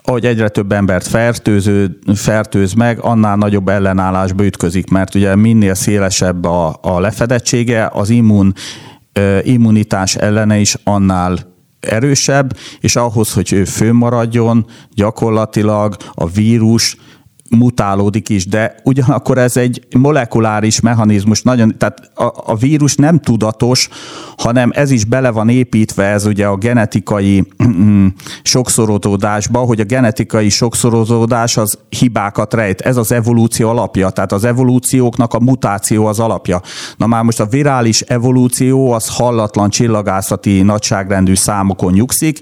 ahogy egyre több embert fertőző, fertőz meg, annál nagyobb ellenállásba ütközik, mert ugye minél szélesebb a, a lefedettsége, az immun, immunitás ellene is annál erősebb, és ahhoz, hogy ő főmaradjon, gyakorlatilag a vírus mutálódik is, de ugyanakkor ez egy molekuláris mechanizmus, nagyon, tehát a, a vírus nem tudatos, hanem ez is bele van építve, ez ugye a genetikai (clears throat) sokszorozódásba, hogy a genetikai sokszorozódás az hibákat rejt. Ez az evolúció alapja, tehát az evolúcióknak a mutáció az alapja. Na már most a virális evolúció az hallatlan csillagászati nagyságrendű számokon nyugszik,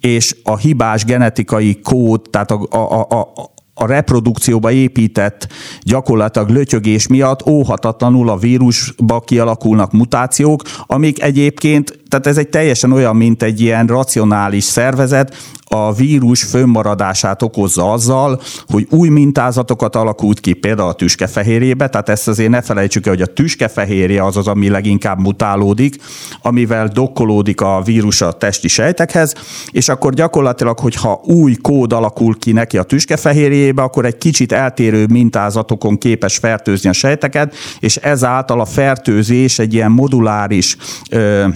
és a hibás genetikai kód, tehát a, a, a, a reprodukcióba épített gyakorlatilag lötyögés miatt óhatatlanul a vírusba kialakulnak mutációk, amik egyébként tehát ez egy teljesen olyan, mint egy ilyen racionális szervezet, a vírus fönnmaradását okozza azzal, hogy új mintázatokat alakult ki, például a tüskefehérjébe, tehát ezt azért ne felejtsük el, hogy a tüskefehérje az az, ami leginkább mutálódik, amivel dokkolódik a vírus a testi sejtekhez, és akkor gyakorlatilag, hogyha új kód alakul ki neki a tüskefehérjébe, akkor egy kicsit eltérő mintázatokon képes fertőzni a sejteket, és ezáltal a fertőzés egy ilyen moduláris ö,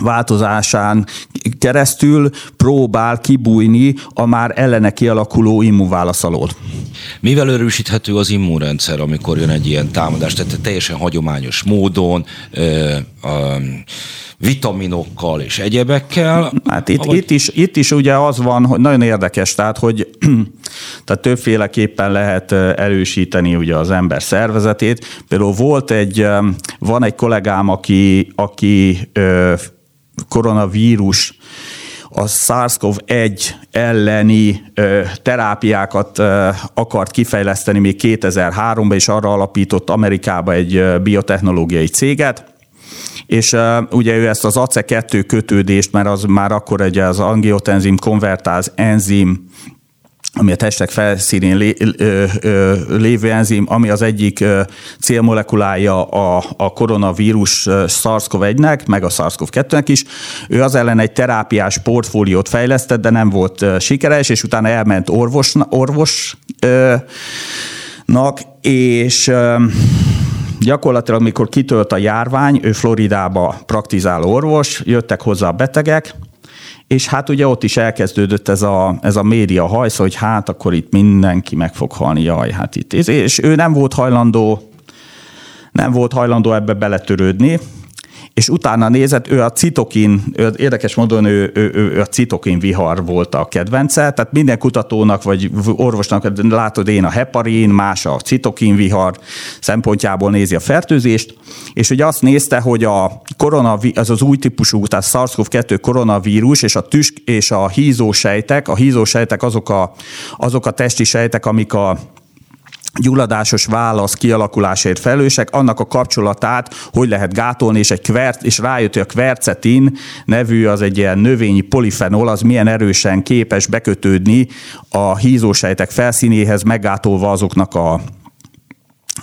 változásán keresztül próbál kibújni a már ellene kialakuló immunválasz alól. Mivel erősíthető az immunrendszer, amikor jön egy ilyen támadás? Tehát teljesen hagyományos módon, ö, ö, vitaminokkal és egyebekkel. Hát itt, vagy... itt, is, itt is ugye az van, hogy nagyon érdekes, tehát hogy (clears throat) tehát többféleképpen lehet erősíteni ugye az ember szervezetét. Például volt egy, van egy kollégám, aki, aki koronavírus a SARS-CoV-1 elleni ö, terápiákat ö, akart kifejleszteni még 2003-ban, és arra alapított Amerikába egy ö, biotechnológiai céget, és uh, ugye ő ezt az ACE2 kötődést, mert az már akkor egy az angiotenzim konvertáz enzim ami a testek felszínén lé, lévő enzim, ami az egyik célmolekulája a, a koronavírus SARS-CoV-1-nek, meg a SARS-CoV-2-nek is. Ő az ellen egy terápiás portfóliót fejlesztett, de nem volt sikeres, és utána elment orvos, orvosnak, és gyakorlatilag, amikor kitölt a járvány, ő Floridába praktizáló orvos, jöttek hozzá a betegek, és hát ugye ott is elkezdődött ez a, ez a média hajsz, hogy hát akkor itt mindenki meg fog halni, jaj, hát itt. És ő nem volt hajlandó nem volt hajlandó ebbe beletörődni, és utána nézett, ő a citokin, érdekes módon ő, ő, ő, a citokin vihar volt a kedvence, tehát minden kutatónak vagy orvosnak látod én a heparin, más a citokin vihar szempontjából nézi a fertőzést, és ugye azt nézte, hogy a koronavírus, az az új típusú, tehát SARS-CoV-2 koronavírus és a tüsk és a hízósejtek, a hízósejtek azok a, azok a testi sejtek, amik a gyulladásos válasz kialakulásért felelősek, annak a kapcsolatát hogy lehet gátolni, és, egy kvert, és rájött, hogy a kvercetin nevű az egy ilyen növényi polifenol, az milyen erősen képes bekötődni a hízósejtek felszínéhez, meggátolva azoknak a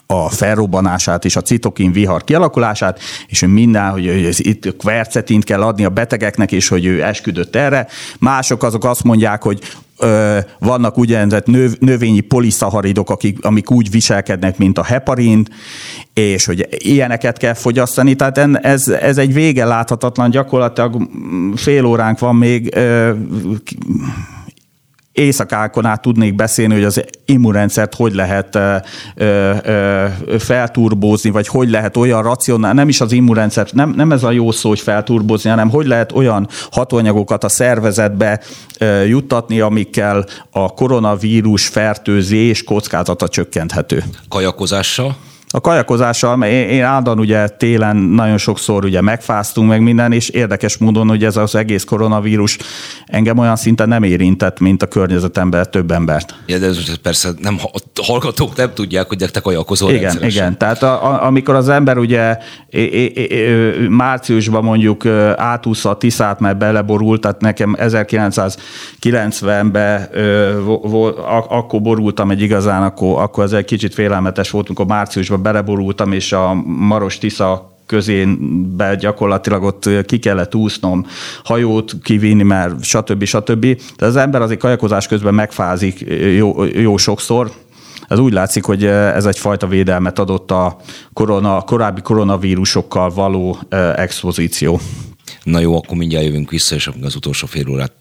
a felrobbanását és a citokin vihar kialakulását, és ő minden, hogy ez itt kvercetint kell adni a betegeknek, és hogy ő esküdött erre. Mások azok azt mondják, hogy ö, vannak úgynevezett növ, növényi poliszaharidok, akik, amik úgy viselkednek, mint a heparint, és hogy ilyeneket kell fogyasztani. Tehát ez, ez egy vége láthatatlan, gyakorlatilag fél óránk van még ö, éjszakákon át tudnék beszélni, hogy az immunrendszert hogy lehet felturbózni, vagy hogy lehet olyan racionál, nem is az immunrendszert, nem, nem ez a jó szó, hogy felturbózni, hanem hogy lehet olyan hatóanyagokat a szervezetbe juttatni, amikkel a koronavírus fertőzés kockázata csökkenthető. Kajakozással? A kajakozással, én, én áldan ugye télen nagyon sokszor ugye megfáztunk meg minden, és érdekes módon, hogy ez az egész koronavírus engem olyan szinten nem érintett, mint a környezetemben több embert. Ja, de ez persze nem hallgatók nem tudják, hogy te kajakozol Igen, rendszeresen. igen. Tehát a, a, amikor az ember ugye é, é, é, márciusban mondjuk átúszta a Tiszát, mert beleborult, tehát nekem 1990-ben akkor borultam egy igazán, akkor, akkor ez egy kicsit félelmetes volt, amikor márciusban amikor beleborultam, és a Maros Tisza közénbe gyakorlatilag ott ki kellett úsznom, hajót kivinni, mert stb. stb. De az ember azért kajakozás közben megfázik jó, jó sokszor, ez úgy látszik, hogy ez egyfajta védelmet adott a korona, korábbi koronavírusokkal való expozíció. Na jó, akkor mindjárt jövünk vissza, és az utolsó fél órát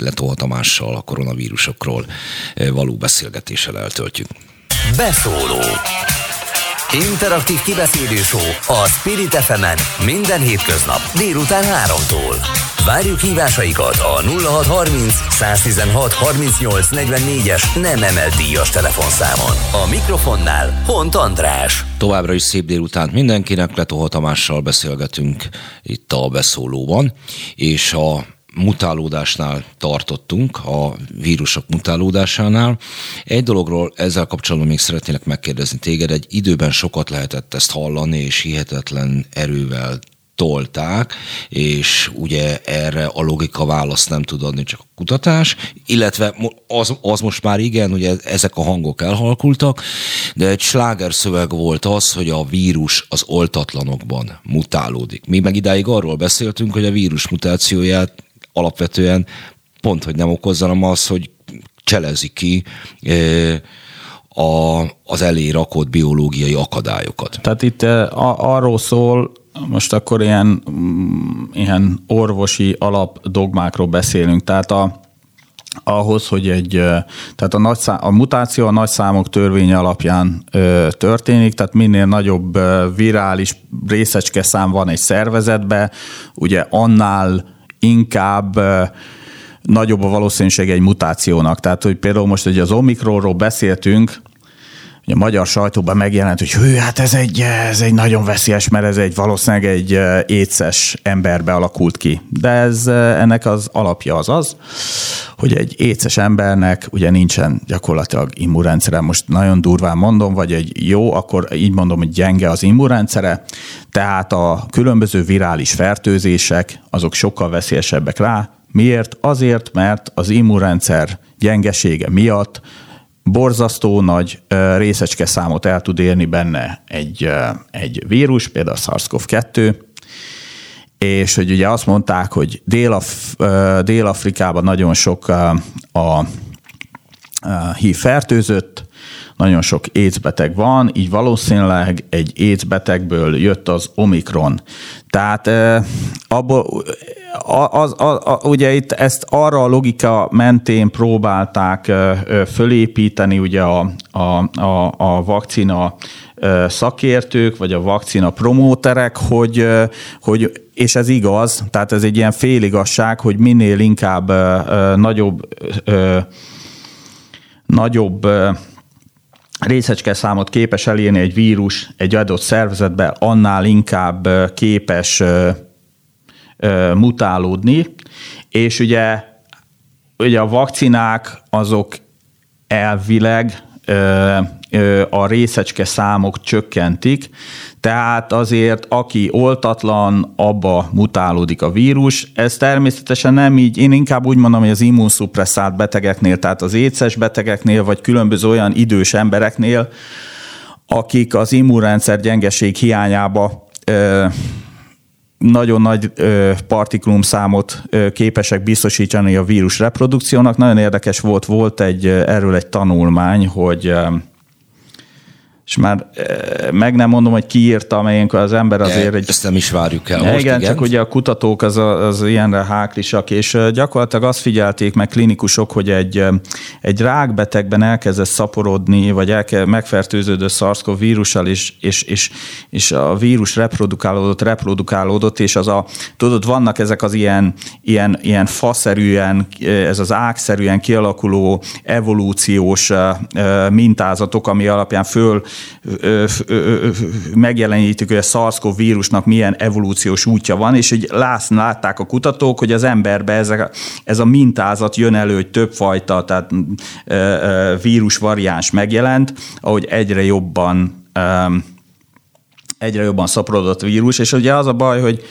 Letó Tamással a koronavírusokról való beszélgetéssel eltöltjük. Beszóló Interaktív kibeszélő a Spirit fm minden hétköznap délután 3-tól. Várjuk hívásaikat a 0630 116 38 44-es nem emelt díjas telefonszámon. A mikrofonnál Hont András. Továbbra is szép délután mindenkinek, Letoha Tamással beszélgetünk itt a beszólóban, és a mutálódásnál tartottunk, a vírusok mutálódásánál. Egy dologról ezzel kapcsolatban még szeretnélek megkérdezni téged, egy időben sokat lehetett ezt hallani, és hihetetlen erővel tolták, és ugye erre a logika választ nem tud adni csak a kutatás, illetve az, az most már igen, ugye ezek a hangok elhalkultak, de egy slágerszöveg volt az, hogy a vírus az oltatlanokban mutálódik. Mi meg idáig arról beszéltünk, hogy a vírus mutációját alapvetően pont, hogy nem okozza, hanem az, hogy cselezi ki a, az elé rakott biológiai akadályokat. Tehát itt a, arról szól, most akkor ilyen, mm, ilyen orvosi alapdogmákról beszélünk. Tehát a, ahhoz, hogy egy, tehát a, nagy szám, a mutáció a nagy számok törvénye alapján ö, történik, tehát minél nagyobb virális részecske szám van egy szervezetbe, ugye annál inkább nagyobb a valószínűség egy mutációnak. Tehát, hogy például most, hogy az Omikronról beszéltünk, a magyar sajtóban megjelent, hogy hű, hát ez egy, ez egy nagyon veszélyes, mert ez egy valószínűleg egy éces emberbe alakult ki. De ez, ennek az alapja az az, hogy egy éces embernek ugye nincsen gyakorlatilag immunrendszere, most nagyon durván mondom, vagy egy jó, akkor így mondom, hogy gyenge az immunrendszere, tehát a különböző virális fertőzések, azok sokkal veszélyesebbek rá, Miért? Azért, mert az immunrendszer gyengesége miatt borzasztó nagy részecske számot el tud érni benne egy, egy vírus, például a SARS-CoV-2, és hogy ugye azt mondták, hogy Dél-Af- Dél-Afrikában nagyon sok a, a HIV fertőzött, nagyon sok AIDS beteg van, így valószínűleg egy AIDS betegből jött az Omikron. Tehát abból, az, az, az, ugye itt ezt arra a logika mentén próbálták fölépíteni ugye a, a, a, a vakcina szakértők, vagy a vakcina promóterek, hogy, hogy és ez igaz, tehát ez egy ilyen féligasság, hogy minél inkább nagyobb nagyobb részecske számot képes elérni egy vírus egy adott szervezetbe, annál inkább képes mutálódni, és ugye, ugye a vakcinák azok elvileg a részecske számok csökkentik, tehát azért, aki oltatlan, abba mutálódik a vírus. Ez természetesen nem így, én inkább úgy mondom, hogy az immunszupresszált betegeknél, tehát az éces betegeknél, vagy különböző olyan idős embereknél, akik az immunrendszer gyengeség hiányába nagyon nagy ö, partikulumszámot ö, képesek biztosítani a vírus reprodukciónak. Nagyon érdekes volt, volt egy erről egy tanulmány, hogy és már meg nem mondom, hogy ki írta, amelyenkor az ember azért egy... Ezt nem is várjuk el. Most, igen, igen, csak ugye a kutatók az, az ilyenre háklisak, és gyakorlatilag azt figyelték meg klinikusok, hogy egy, egy rákbetegben elkezdett szaporodni, vagy elke, megfertőződő SARS-CoV vírussal, és, és, és, és a vírus reprodukálódott, reprodukálódott, és az a, tudod, vannak ezek az ilyen, ilyen, ilyen faszerűen, ez az ágszerűen kialakuló evolúciós mintázatok, ami alapján föl megjelenítjük, hogy a SARS-CoV vírusnak milyen evolúciós útja van, és hogy látták a kutatók, hogy az emberbe ez a, ez a mintázat jön elő, hogy többfajta tehát vírus variáns megjelent, ahogy egyre jobban egyre jobban szaporodott vírus, és ugye az a baj, hogy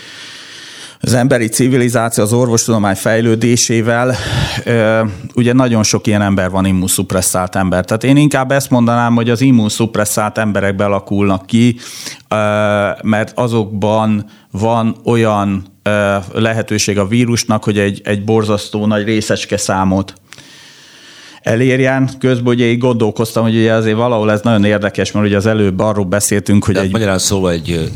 az emberi civilizáció, az orvostudomány fejlődésével ugye nagyon sok ilyen ember van immunszupresszált ember. Tehát én inkább ezt mondanám, hogy az immunszupresszált emberek belakulnak ki, mert azokban van olyan lehetőség a vírusnak, hogy egy, egy borzasztó nagy részecske számot elérjen. Közben ugye így gondolkoztam, hogy ugye azért valahol ez nagyon érdekes, mert ugye az előbb arról beszéltünk, hogy De egy... Magyarán szóval egy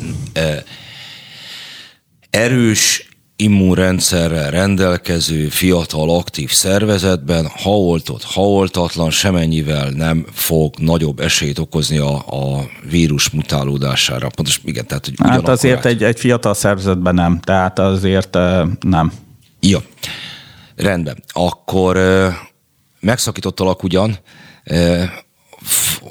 erős immunrendszerrel rendelkező fiatal aktív szervezetben, ha oltott, ha oltatlan, semennyivel nem fog nagyobb esélyt okozni a, a vírus mutálódására. Pontos, igen, tehát, hogy hát azért egy, egy fiatal szervezetben nem, tehát azért nem. Ja, rendben. Akkor megszakítottalak ugyan,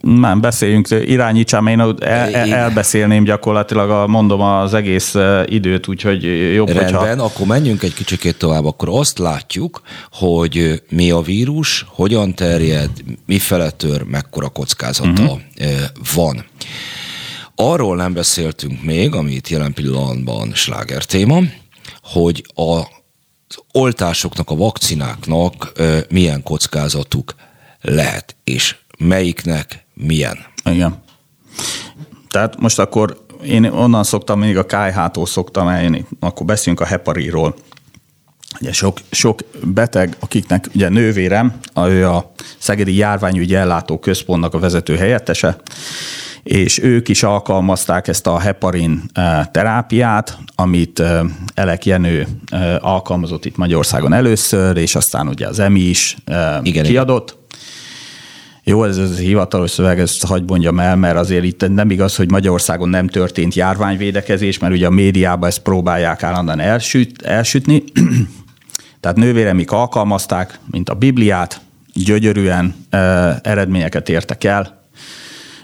nem, beszéljünk, irányítsám, én el, elbeszélném gyakorlatilag, a, mondom az egész időt, úgyhogy jobb, Rendben, hogyha... akkor menjünk egy kicsikét tovább. Akkor azt látjuk, hogy mi a vírus, hogyan terjed, mi tör, mekkora kockázata uh-huh. van. Arról nem beszéltünk még, ami itt jelen pillanatban sláger téma, hogy a oltásoknak, a vakcináknak milyen kockázatuk lehet, és melyiknek milyen. Igen. Tehát most akkor én onnan szoktam, még a KH-tól szoktam eljönni, akkor beszéljünk a hepariról. Ugye sok, sok beteg, akiknek ugye nővérem, ő a Szegedi Járványügyi Ellátó Központnak a vezető helyettese, és ők is alkalmazták ezt a heparin eh, terápiát, amit eh, Elek Jenő eh, alkalmazott itt Magyarországon először, és aztán ugye az EMI is igen, kiadott. Igen. Jó, ez, ez hivatalos szöveg, ezt hagyd mondjam el, mert azért itt nem igaz, hogy Magyarországon nem történt járványvédekezés, mert ugye a médiában ezt próbálják állandóan elsüt, elsütni. (clears throat) Tehát nővéremik alkalmazták, mint a Bibliát, gyönyörűen e, eredményeket értek el,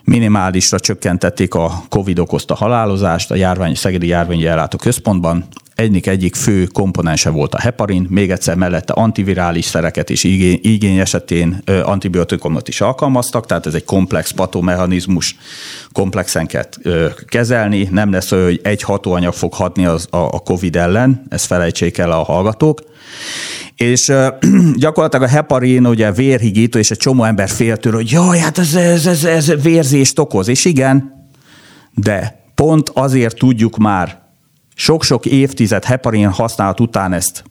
minimálisra csökkentették a COVID okozta halálozást a járvány, Szegedi Járványi Ellátó Központban. Egyik egyik fő komponense volt a heparin, még egyszer mellette antivirális szereket és igény, igény esetén antibiotikumot is alkalmaztak, tehát ez egy komplex patomechanizmus, komplexen kell kezelni, nem lesz olyan, hogy egy hatóanyag fog hatni az, a, a COVID ellen, ezt felejtsék el a hallgatók, és (clears throat) gyakorlatilag a heparin ugye vérhigító, és egy csomó ember fél tőle, hogy jaj, hát ez, ez, ez, ez vérzést okoz, és igen, de pont azért tudjuk már sok-sok évtized heparin használat után ezt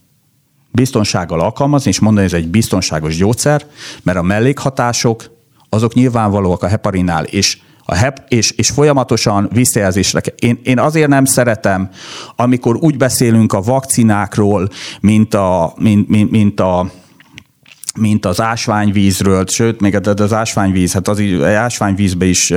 biztonsággal alkalmazni, és mondani, hogy ez egy biztonságos gyógyszer, mert a mellékhatások azok nyilvánvalóak a heparinnál, és a HEP, és, és folyamatosan visszajelzésre. Én, én azért nem szeretem, amikor úgy beszélünk a vakcinákról, mint a, mint, mint, mint a mint az ásványvízről, sőt, még az ásványvíz, hát az ásványvízbe is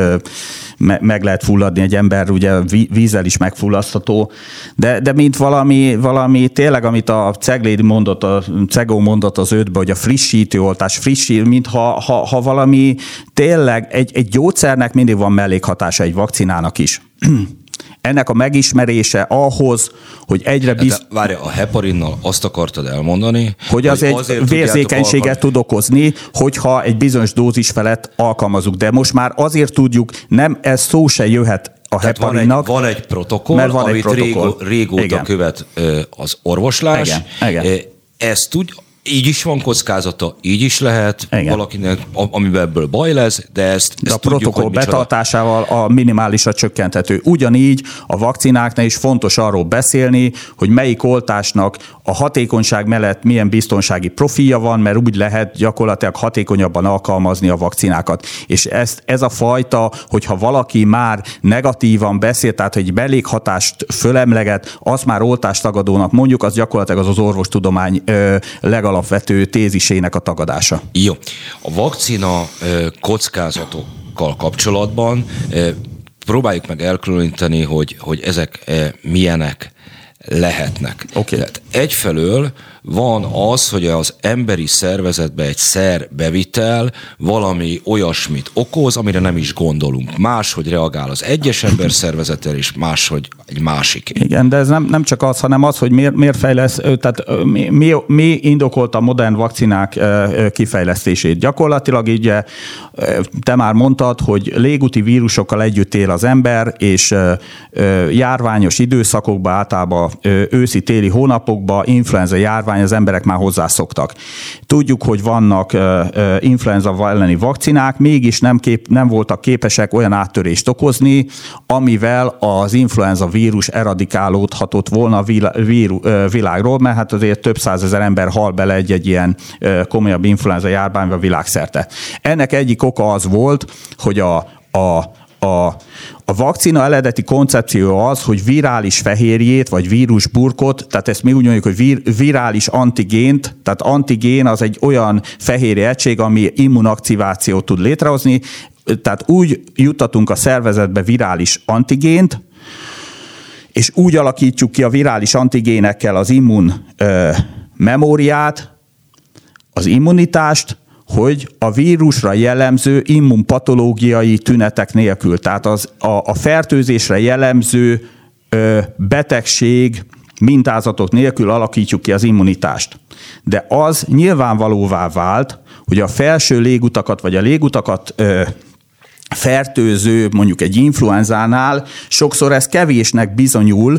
meg lehet fulladni egy ember, ugye vízzel is megfullasztható, de, de mint valami, valami tényleg, amit a Cegléd mondott, a Cegó mondott az ötbe, hogy a frissítőoltás, frissít, mint ha, ha, ha valami tényleg egy, egy gyógyszernek mindig van mellékhatása egy vakcinának is (clears throat) ennek a megismerése ahhoz, hogy egyre biz... De várja, a heparinnal azt akartad elmondani, hogy az hogy egy vérzékenységet tud okozni, hogyha egy bizonyos dózis felett alkalmazunk. De most már azért tudjuk, nem ez szó se jöhet a Tehát heparinnak. Van egy, van egy protokoll, mert van amit egy protokoll. Régó, régóta Igen. követ az orvoslás. Igen. Igen. Ezt tud, így is van kockázata, így is lehet Igen. valakinek, amiben ebből baj lesz, de ezt, de ezt a tudjuk, protokoll betartásával a minimálisra csökkenthető. Ugyanígy a vakcináknál is fontos arról beszélni, hogy melyik oltásnak a hatékonyság mellett milyen biztonsági profilja van, mert úgy lehet gyakorlatilag hatékonyabban alkalmazni a vakcinákat. És ezt, ez a fajta, hogyha valaki már negatívan beszél, tehát hogy mellékhatást fölemleget, azt már oltástagadónak mondjuk, az gyakorlatilag az az orvostudomány legalább legalapvető tézisének a tagadása. Jó. A vakcina kockázatokkal kapcsolatban próbáljuk meg elkülöníteni, hogy, hogy ezek milyenek lehetnek. Okay. Tehát egyfelől van az, hogy az emberi szervezetbe egy szer bevitel valami olyasmit okoz, amire nem is gondolunk. Máshogy reagál az egyes ember szervezetel, és máshogy egy másik. Igen, de ez nem, nem csak az, hanem az, hogy miért, miért fejlesz, tehát mi, mi, mi indokolta a modern vakcinák kifejlesztését. Gyakorlatilag így te már mondtad, hogy légúti vírusokkal együtt él az ember, és járványos időszakokban, általában őszi-téli hónapokban, influenza járvány az emberek már hozzászoktak. Tudjuk, hogy vannak influenza elleni vakcinák, mégis nem, kép, nem voltak képesek olyan áttörést okozni, amivel az influenza vírus eradikálódhatott volna a világról, mert hát azért több százezer ember hal bele egy-egy ilyen komolyabb influenza járványba világszerte. Ennek egyik oka az volt, hogy a, a a, a vakcina eredeti koncepció az, hogy virális fehérjét, vagy vírusburkot, tehát ezt mi úgy mondjuk, hogy vir, virális antigént, tehát antigén az egy olyan fehérje egység, ami immunaktivációt tud létrehozni, tehát úgy juttatunk a szervezetbe virális antigént, és úgy alakítjuk ki a virális antigénekkel az immun ö, memóriát, az immunitást, hogy a vírusra jellemző immunpatológiai tünetek nélkül, tehát az, a, a fertőzésre jellemző ö, betegség mintázatok nélkül alakítjuk ki az immunitást. De az nyilvánvalóvá vált, hogy a felső légutakat vagy a légutakat ö, fertőző, mondjuk egy influenzánál, sokszor ez kevésnek bizonyul,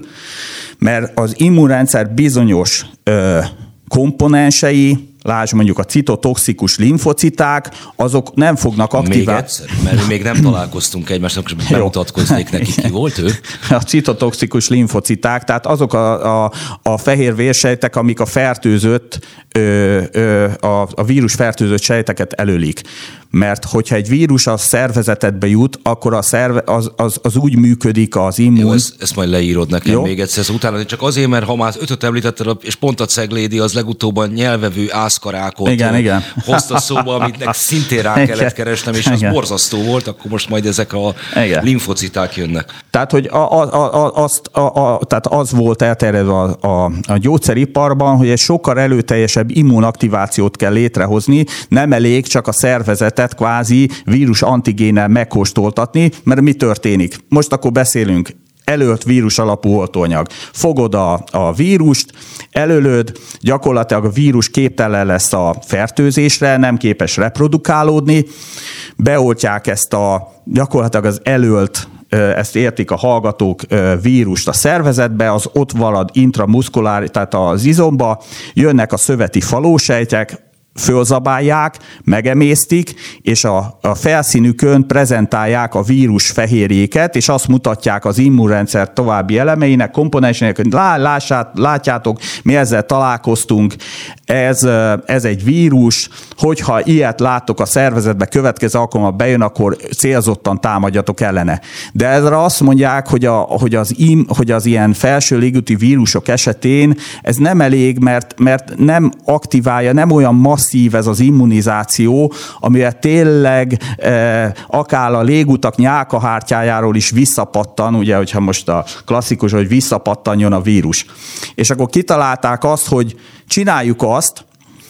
mert az immunrendszer bizonyos ö, komponensei, lásd mondjuk a citotoxikus limfociták, azok nem fognak aktiválni. Még egyszer, mert még nem (laughs) találkoztunk egymásnak, és bemutatkoznék neki, ki volt ő? (laughs) A citotoxikus limfociták, tehát azok a, a, a fehér vérsejtek, amik a fertőzött, ö, ö, a, a vírus fertőzött sejteket előlik mert hogyha egy vírus a szervezetedbe jut, akkor a szerve, az, az, az úgy működik az immun. Jó, ezt, ezt majd leírod nekem Jó. még egyszer, utána csak azért, mert ha már ötöt említetted, és pont a ceglédi az legutóbban nyelvevő ászkarákot igen, igen. hozta szóba, amit szintén rá kellett igen. keresnem, és az igen. borzasztó volt, akkor most majd ezek a igen. limfociták jönnek. Tehát, hogy a, a, a, azt, a, a, tehát az volt elterjedve a, a, a gyógyszeriparban, hogy egy sokkal előteljesebb immunaktivációt kell létrehozni, nem elég csak a szervezetet testet kvázi vírus antigénnel megkóstoltatni, mert mi történik? Most akkor beszélünk előtt vírus alapú oltóanyag. Fogod a, a vírust, előlöd, gyakorlatilag a vírus képtelen lesz a fertőzésre, nem képes reprodukálódni, beoltják ezt a gyakorlatilag az előlt ezt értik a hallgatók, vírust a szervezetbe, az ott valad intramuszkulár, tehát az izomba, jönnek a szöveti falósejtek, fölzabálják, megemésztik, és a, a felszínükön prezentálják a vírus fehérjéket, és azt mutatják az immunrendszer további elemeinek, komponenseinek, hogy lá, lássát, látjátok, mi ezzel találkoztunk, ez, ez egy vírus, hogyha ilyet látok a szervezetbe, következő alkalommal bejön, akkor célzottan támadjatok ellene. De ezre azt mondják, hogy, a, hogy, az, im, hogy az ilyen felső légúti vírusok esetén ez nem elég, mert, mert nem aktiválja, nem olyan massz masszív ez az immunizáció, amire tényleg eh, akár a légutak nyálkahártyájáról is visszapattan, ugye, hogyha most a klasszikus, hogy visszapattanjon a vírus. És akkor kitalálták azt, hogy csináljuk azt,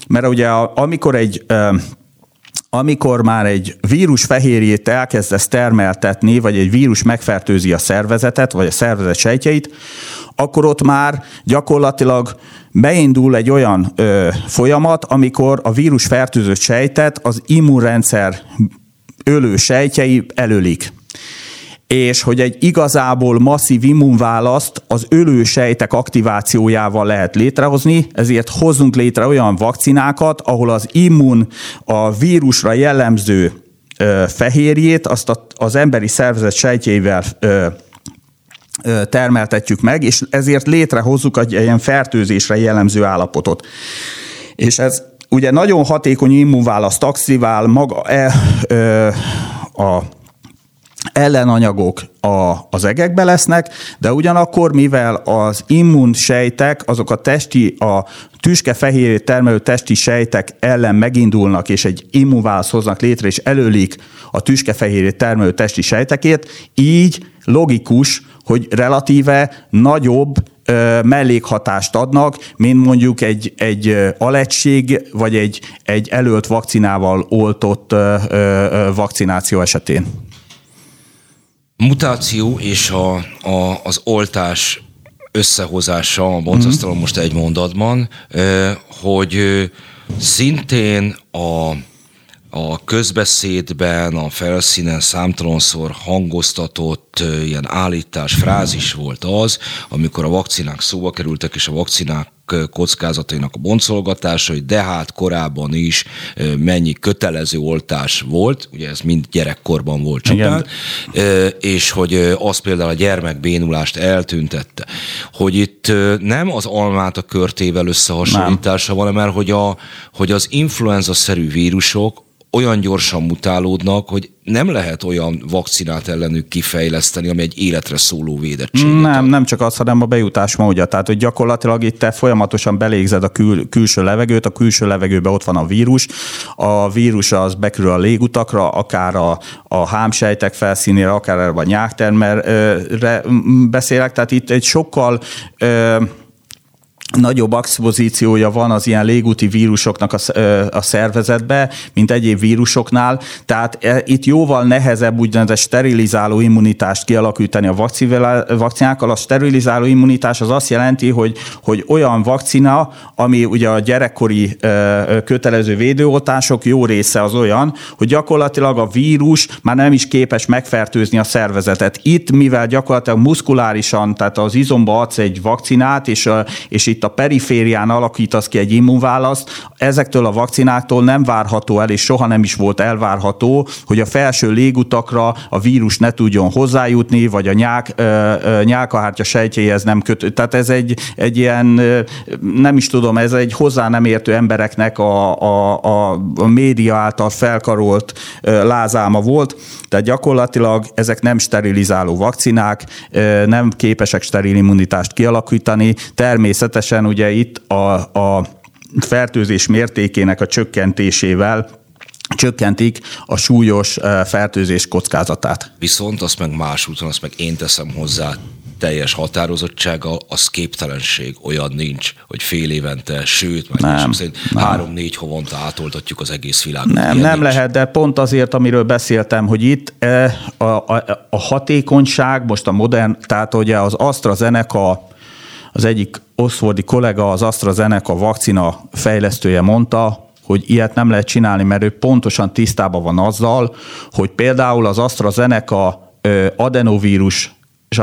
mert ugye amikor egy eh, amikor már egy vírus fehérjét elkezdesz termeltetni, vagy egy vírus megfertőzi a szervezetet, vagy a szervezet sejtjeit, akkor ott már gyakorlatilag beindul egy olyan ö, folyamat, amikor a vírus fertőzött sejtet az immunrendszer ölő sejtjei előlik és hogy egy igazából masszív immunválaszt az ölősejtek aktivációjával lehet létrehozni, ezért hozzunk létre olyan vakcinákat, ahol az immun a vírusra jellemző ö, fehérjét, azt az emberi szervezet sejtjeivel ö, termeltetjük meg, és ezért létrehozzuk egy ilyen fertőzésre jellemző állapotot. És ez ugye nagyon hatékony immunválaszt aktivál maga e, ö, a ellenanyagok a, az egekbe lesznek, de ugyanakkor, mivel az immunsejtek, azok a testi, a tüskefehérjét termelő testi sejtek ellen megindulnak, és egy immunválasz hoznak létre, és előlik a tüskefehérjét termelő testi sejtekét, így logikus, hogy relatíve nagyobb mellékhatást adnak, mint mondjuk egy, egy alettség, vagy egy, egy előtt vakcinával oltott vakcináció esetén. Mutáció és a, a, az oltás összehozása a boncasztalon mm. most egy mondatban, hogy szintén a a közbeszédben, a felszínen számtalanszor hangoztatott ilyen állítás, frázis volt az, amikor a vakcinák szóba kerültek, és a vakcinák kockázatainak a boncolgatása, hogy de hát korábban is mennyi kötelező oltás volt, ugye ez mind gyerekkorban volt csupán, Igen. és hogy az például a gyermekbénulást eltüntette. Hogy itt nem az almát a körtével összehasonlítása van, mert hogy, a, hogy az influenza-szerű vírusok olyan gyorsan mutálódnak, hogy nem lehet olyan vakcinát ellenük kifejleszteni, ami egy életre szóló védettséget Nem, ad. nem csak az, hanem a bejutás módja. Tehát, hogy gyakorlatilag itt te folyamatosan belégzed a kül, külső levegőt, a külső levegőben ott van a vírus, a vírus az bekerül a légutakra, akár a, a hámsejtek felszínére, akár a nyáktermerre beszélek, tehát itt egy sokkal ö, nagyobb expozíciója van az ilyen légúti vírusoknak a, a szervezetbe, mint egyéb vírusoknál, tehát e, itt jóval nehezebb úgynevezett sterilizáló immunitást kialakítani a vakcinákkal. A sterilizáló immunitás az azt jelenti, hogy, hogy olyan vakcina, ami ugye a gyerekkori kötelező védőoltások jó része az olyan, hogy gyakorlatilag a vírus már nem is képes megfertőzni a szervezetet. Itt, mivel gyakorlatilag muszkulárisan, tehát az izomba adsz egy vakcinát, és, és itt a periférián alakítasz ki egy immunválaszt, ezektől a vakcináktól nem várható el, és soha nem is volt elvárható, hogy a felső légutakra a vírus ne tudjon hozzájutni, vagy a nyák, nyálkahártya sejtjéhez nem kötő. Tehát ez egy, egy ilyen, nem is tudom, ez egy hozzá nem értő embereknek a, a, a, a média által felkarolt lázáma volt, tehát gyakorlatilag ezek nem sterilizáló vakcinák, nem képesek steril immunitást kialakítani, természetesen ugye itt a, a fertőzés mértékének a csökkentésével csökkentik a súlyos fertőzés kockázatát. Viszont azt meg más úton, azt meg én teszem hozzá, teljes határozottsággal, az képtelenség olyan nincs, hogy fél évente, sőt, már nem, szerint három-négy havonta átoltatjuk az egész világot. Nem, nem nincs. lehet, de pont azért, amiről beszéltem, hogy itt a, a, a hatékonyság, most a modern, tehát ugye az AstraZeneca az egyik oxfordi kollega, az AstraZeneca vakcina fejlesztője mondta, hogy ilyet nem lehet csinálni, mert ő pontosan tisztában van azzal, hogy például az AstraZeneca adenovírus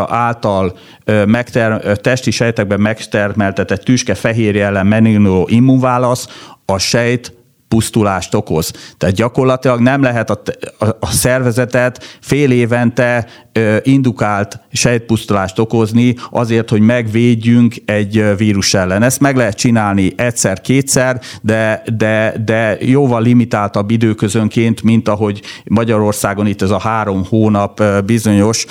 által megter, testi sejtekben megtermeltetett tüske fehérje ellen menino immunválasz a sejt pusztulást okoz. Tehát gyakorlatilag nem lehet a, a, a szervezetet fél évente ö, indukált sejtpusztulást okozni azért, hogy megvédjünk egy vírus ellen. Ezt meg lehet csinálni egyszer-kétszer, de, de, de jóval limitáltabb időközönként, mint ahogy Magyarországon itt ez a három hónap bizonyos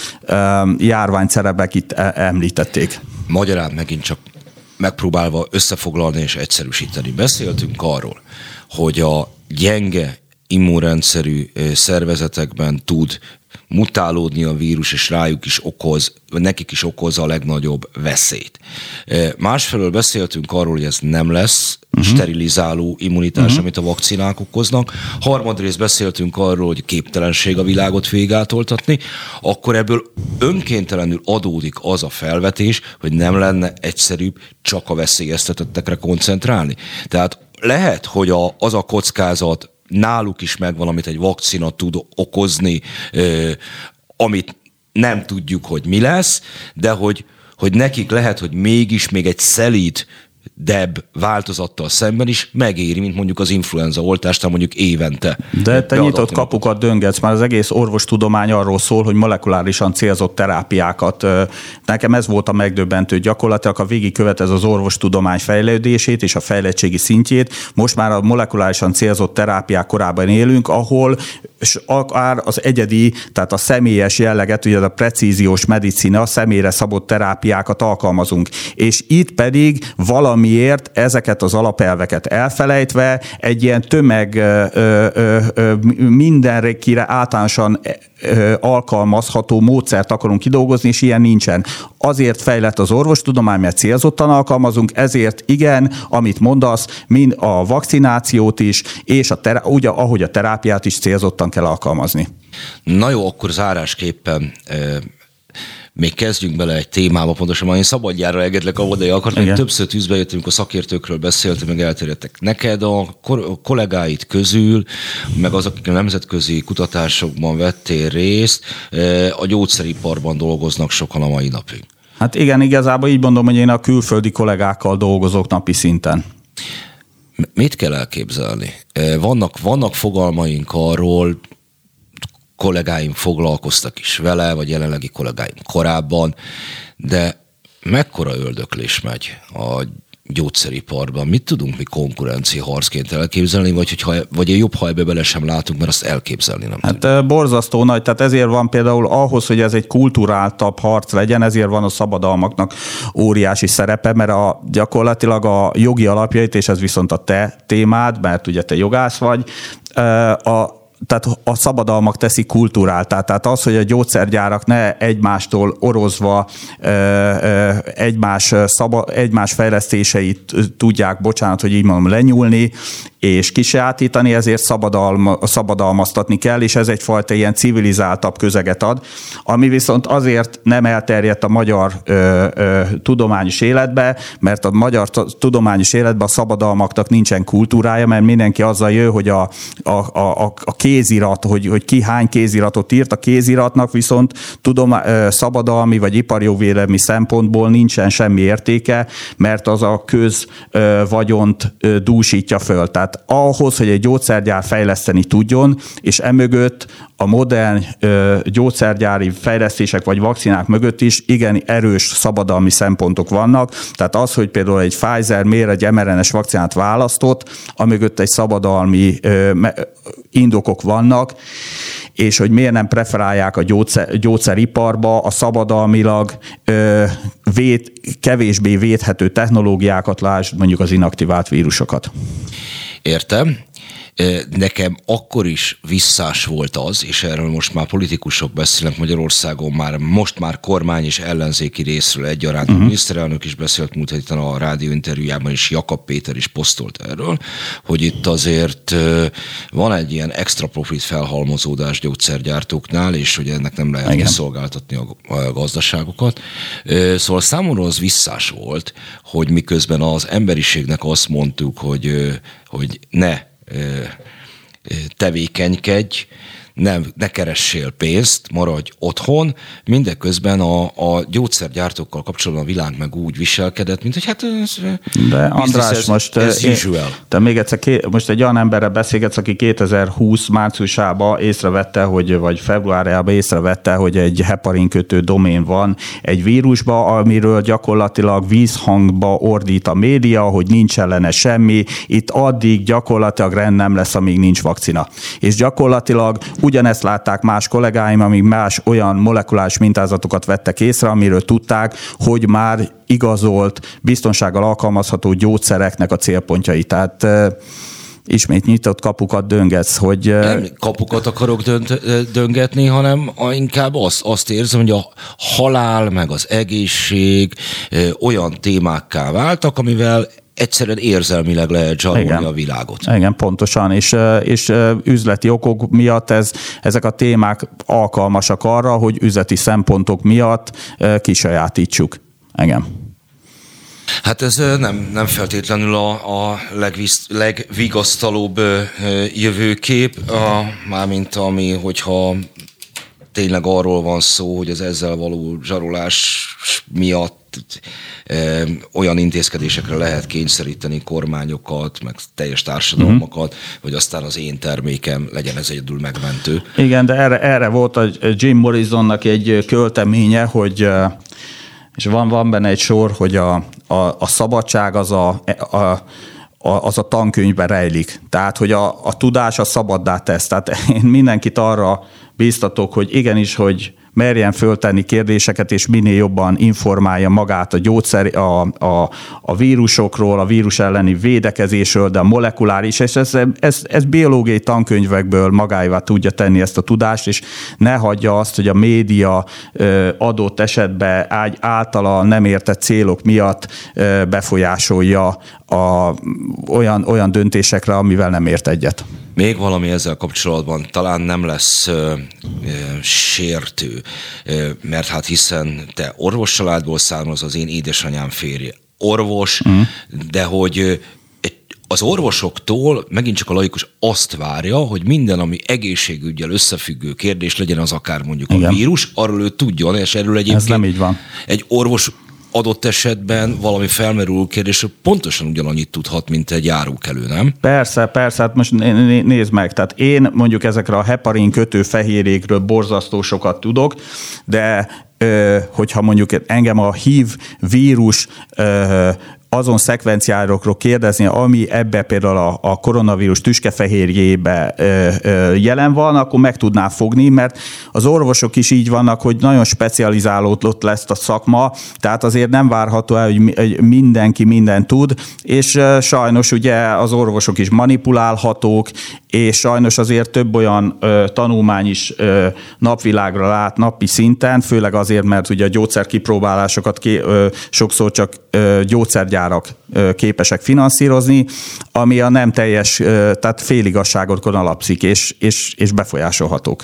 járványszerebek itt e, említették. Magyarán megint csak megpróbálva összefoglalni és egyszerűsíteni. Beszéltünk arról, hogy a gyenge immunrendszerű szervezetekben tud mutálódni a vírus, és rájuk is okoz, nekik is okoz a legnagyobb veszélyt. Másfelől beszéltünk arról, hogy ez nem lesz uh-huh. sterilizáló immunitás, uh-huh. amit a vakcinák okoznak. Harmadrészt beszéltünk arról, hogy képtelenség a világot végátoltatni, akkor ebből önkéntelenül adódik az a felvetés, hogy nem lenne egyszerűbb csak a veszélyeztetettekre koncentrálni. Tehát lehet, hogy a, az a kockázat náluk is megvan, amit egy vakcina tud okozni, amit nem tudjuk, hogy mi lesz, de hogy, hogy nekik lehet, hogy mégis még egy szelíd deb változattal szemben is megéri, mint mondjuk az influenza oltásnál mondjuk évente. De te nyitott kapukat döngetsz, már az egész orvostudomány arról szól, hogy molekulárisan célzott terápiákat. Nekem ez volt a megdöbbentő. Gyakorlatilag a végigkövet ez az orvostudomány fejlődését és a fejlettségi szintjét. Most már a molekulárisan célzott terápiák korában élünk, ahol és akár az egyedi, tehát a személyes jelleget, ugye a precíziós medicina, a személyre szabott terápiákat alkalmazunk. És itt pedig valamiért ezeket az alapelveket elfelejtve egy ilyen tömeg mindenkire általánosan alkalmazható módszert akarunk kidolgozni, és ilyen nincsen. Azért fejlett az orvostudomány, mert célzottan alkalmazunk, ezért igen, amit mondasz, mind a vakcinációt is, és a terá- ugye, ahogy a terápiát is célzottan kell alkalmazni. Na jó, akkor zárásképpen még kezdjünk bele egy témába, pontosan én szabadjára engedlek, ahol de akartam, hogy többször tűzbe jöttünk, a szakértőkről beszéltem, meg elterjedtek. Neked a kollégáid közül, meg az, akik a nemzetközi kutatásokban vettél részt, a gyógyszeriparban dolgoznak sokan a mai napig. Hát igen, igazából így mondom, hogy én a külföldi kollégákkal dolgozok napi szinten. Mit kell elképzelni? Vannak, vannak fogalmaink arról, kollégáim foglalkoztak is vele, vagy jelenlegi kollégáim korábban, de mekkora öldöklés megy a gyógyszeriparban. Mit tudunk mi konkurencia harcként elképzelni, vagy, hogyha, vagy jobb, ha ebbe bele sem látunk, mert azt elképzelni nem Hát tudjuk. borzasztó nagy, tehát ezért van például ahhoz, hogy ez egy kulturáltabb harc legyen, ezért van a szabadalmaknak óriási szerepe, mert a, gyakorlatilag a jogi alapjait, és ez viszont a te témád, mert ugye te jogász vagy, a, tehát a szabadalmak teszik kultúráltá. Tehát az, hogy a gyógyszergyárak ne egymástól orozva egymás, szaba, egymás fejlesztéseit tudják, bocsánat, hogy így mondom, lenyúlni, és kisátítani, ezért szabadalma, szabadalmaztatni kell, és ez egyfajta ilyen civilizáltabb közeget ad, ami viszont azért nem elterjedt a magyar ö, ö, tudományos életbe, mert a magyar tudományos életben a szabadalmaknak nincsen kultúrája, mert mindenki azzal jön, hogy a, a, a, a kézirat, hogy, hogy ki hány kéziratot írt, a kéziratnak viszont tudom, szabadalmi vagy iparjogvélemi szempontból nincsen semmi értéke, mert az a közvagyont dúsítja föl. Tehát ahhoz, hogy egy gyógyszergyár fejleszteni tudjon, és emögött a modern gyógyszergyári fejlesztések vagy vakcinák mögött is igen erős szabadalmi szempontok vannak. Tehát az, hogy például egy Pfizer miért egy mRNS vakcinát választott, amögött egy szabadalmi ö, indokok vannak, és hogy miért nem preferálják a gyógyszer, gyógyszeriparba a szabadalmilag ö, véd, kevésbé védhető technológiákat, lásd mondjuk az inaktivált vírusokat. Értem. Nekem akkor is visszás volt az, és erről most már politikusok beszélnek Magyarországon, már most már kormány és ellenzéki részről egyaránt. Uh-huh. A miniszterelnök is beszélt múlt héten a rádió interjújában, és Jakab Péter is posztolt erről, hogy itt azért van egy ilyen extra profit felhalmozódás gyógyszergyártóknál, és hogy ennek nem lehet Igen. kiszolgáltatni a gazdaságokat. Szóval számomra az visszás volt, hogy miközben az emberiségnek azt mondtuk, hogy, hogy ne tevékenykedj, nem, ne keressél pénzt, maradj otthon, mindeközben a, a gyógyszergyártókkal kapcsolatban a világ meg úgy viselkedett, mint hogy hát ez, De András, ez, most ez én, te még egyszer, most egy olyan emberre beszélgetsz, aki 2020 márciusában észrevette, hogy, vagy februárjában észrevette, hogy egy heparin kötő domén van egy vírusba, amiről gyakorlatilag vízhangba ordít a média, hogy nincs ellene semmi, itt addig gyakorlatilag rend nem lesz, amíg nincs vakcina. És gyakorlatilag Ugyanezt látták más kollégáim, amíg más olyan molekuláris mintázatokat vettek észre, amiről tudták, hogy már igazolt, biztonsággal alkalmazható gyógyszereknek a célpontjai. Tehát ismét nyitott kapukat döngetsz, hogy... Nem kapukat akarok dönt, döngetni, hanem inkább azt, azt érzem, hogy a halál meg az egészség olyan témákká váltak, amivel egyszerűen érzelmileg lehet zsarolni Igen. a világot. Igen, pontosan, és, és üzleti okok miatt ez, ezek a témák alkalmasak arra, hogy üzleti szempontok miatt kisajátítsuk. Igen. Hát ez nem, nem feltétlenül a, a legvisz, legvigasztalóbb jövőkép, a, mármint ami, hogyha tényleg arról van szó, hogy az ezzel való zsarolás miatt olyan intézkedésekre lehet kényszeríteni kormányokat, meg teljes társadalmakat, uh-huh. hogy aztán az én termékem legyen ez egyedül megmentő. Igen, de erre, erre volt a Jim Morrisonnak egy költeménye, hogy és van, van benne egy sor, hogy a, a, a szabadság az a, a az a tankönyvben rejlik. Tehát, hogy a, a tudás a szabaddá tesz. Tehát én mindenkit arra bíztatok, hogy igenis, hogy merjen föltenni kérdéseket, és minél jobban informálja magát a gyógyszer, a, a, a vírusokról, a vírus elleni védekezésről, de a molekuláris, és ez, ez, ez biológiai tankönyvekből magáévá tudja tenni ezt a tudást, és ne hagyja azt, hogy a média adott esetben általa nem értett célok miatt befolyásolja a, olyan, olyan döntésekre, amivel nem ért egyet. Még valami ezzel kapcsolatban talán nem lesz ö, ö, sértő, ö, mert hát hiszen te orvos családból származ, az én édesanyám férje orvos, uh-huh. de hogy az orvosoktól megint csak a laikus azt várja, hogy minden, ami egészségügyel összefüggő kérdés legyen, az akár mondjuk Igen. a vírus, arról ő tudjon, és erről egyébként Ez nem így van. egy orvos adott esetben valami felmerül kérdés, pontosan ugyanannyit tudhat, mint egy járókelő, nem? Persze, persze, hát most nézd meg, tehát én mondjuk ezekre a heparin kötő fehérjékről borzasztó sokat tudok, de hogyha mondjuk engem a HIV vírus azon szekvenciálokról kérdezni, ami ebbe például a, a koronavírus tüskefehérjébe ö, ö, jelen van, akkor meg tudná fogni, mert az orvosok is így vannak, hogy nagyon specializálódott lesz a szakma, tehát azért nem várható el, hogy mindenki mindent tud, és sajnos ugye az orvosok is manipulálhatók, és sajnos azért több olyan ö, tanulmány is ö, napvilágra lát napi szinten, főleg azért, mert ugye a gyógyszerkipróbálásokat ké, ö, sokszor csak ö, gyógyszergyárak ö, képesek finanszírozni, ami a nem teljes, tehát féligasságokon alapszik, és, és, és befolyásolhatók.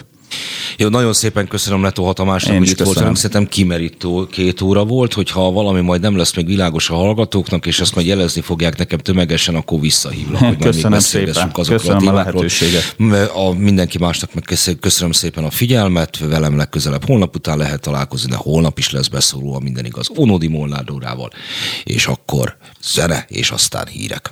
Jó, nagyon szépen köszönöm Leto Hatamásnak, hogy itt voltunk. Szerintem kimerítő két óra volt, hogyha valami majd nem lesz még világos a hallgatóknak, és azt majd jelezni fogják nekem tömegesen, akkor visszahívlak, hogy majd még beszélgessünk azokról köszönöm a témákról. A, a mindenki másnak meg köszönöm szépen a figyelmet, velem legközelebb holnap után lehet találkozni, de holnap is lesz beszóló a minden igaz Onodi Molnár és akkor zene, és aztán hírek.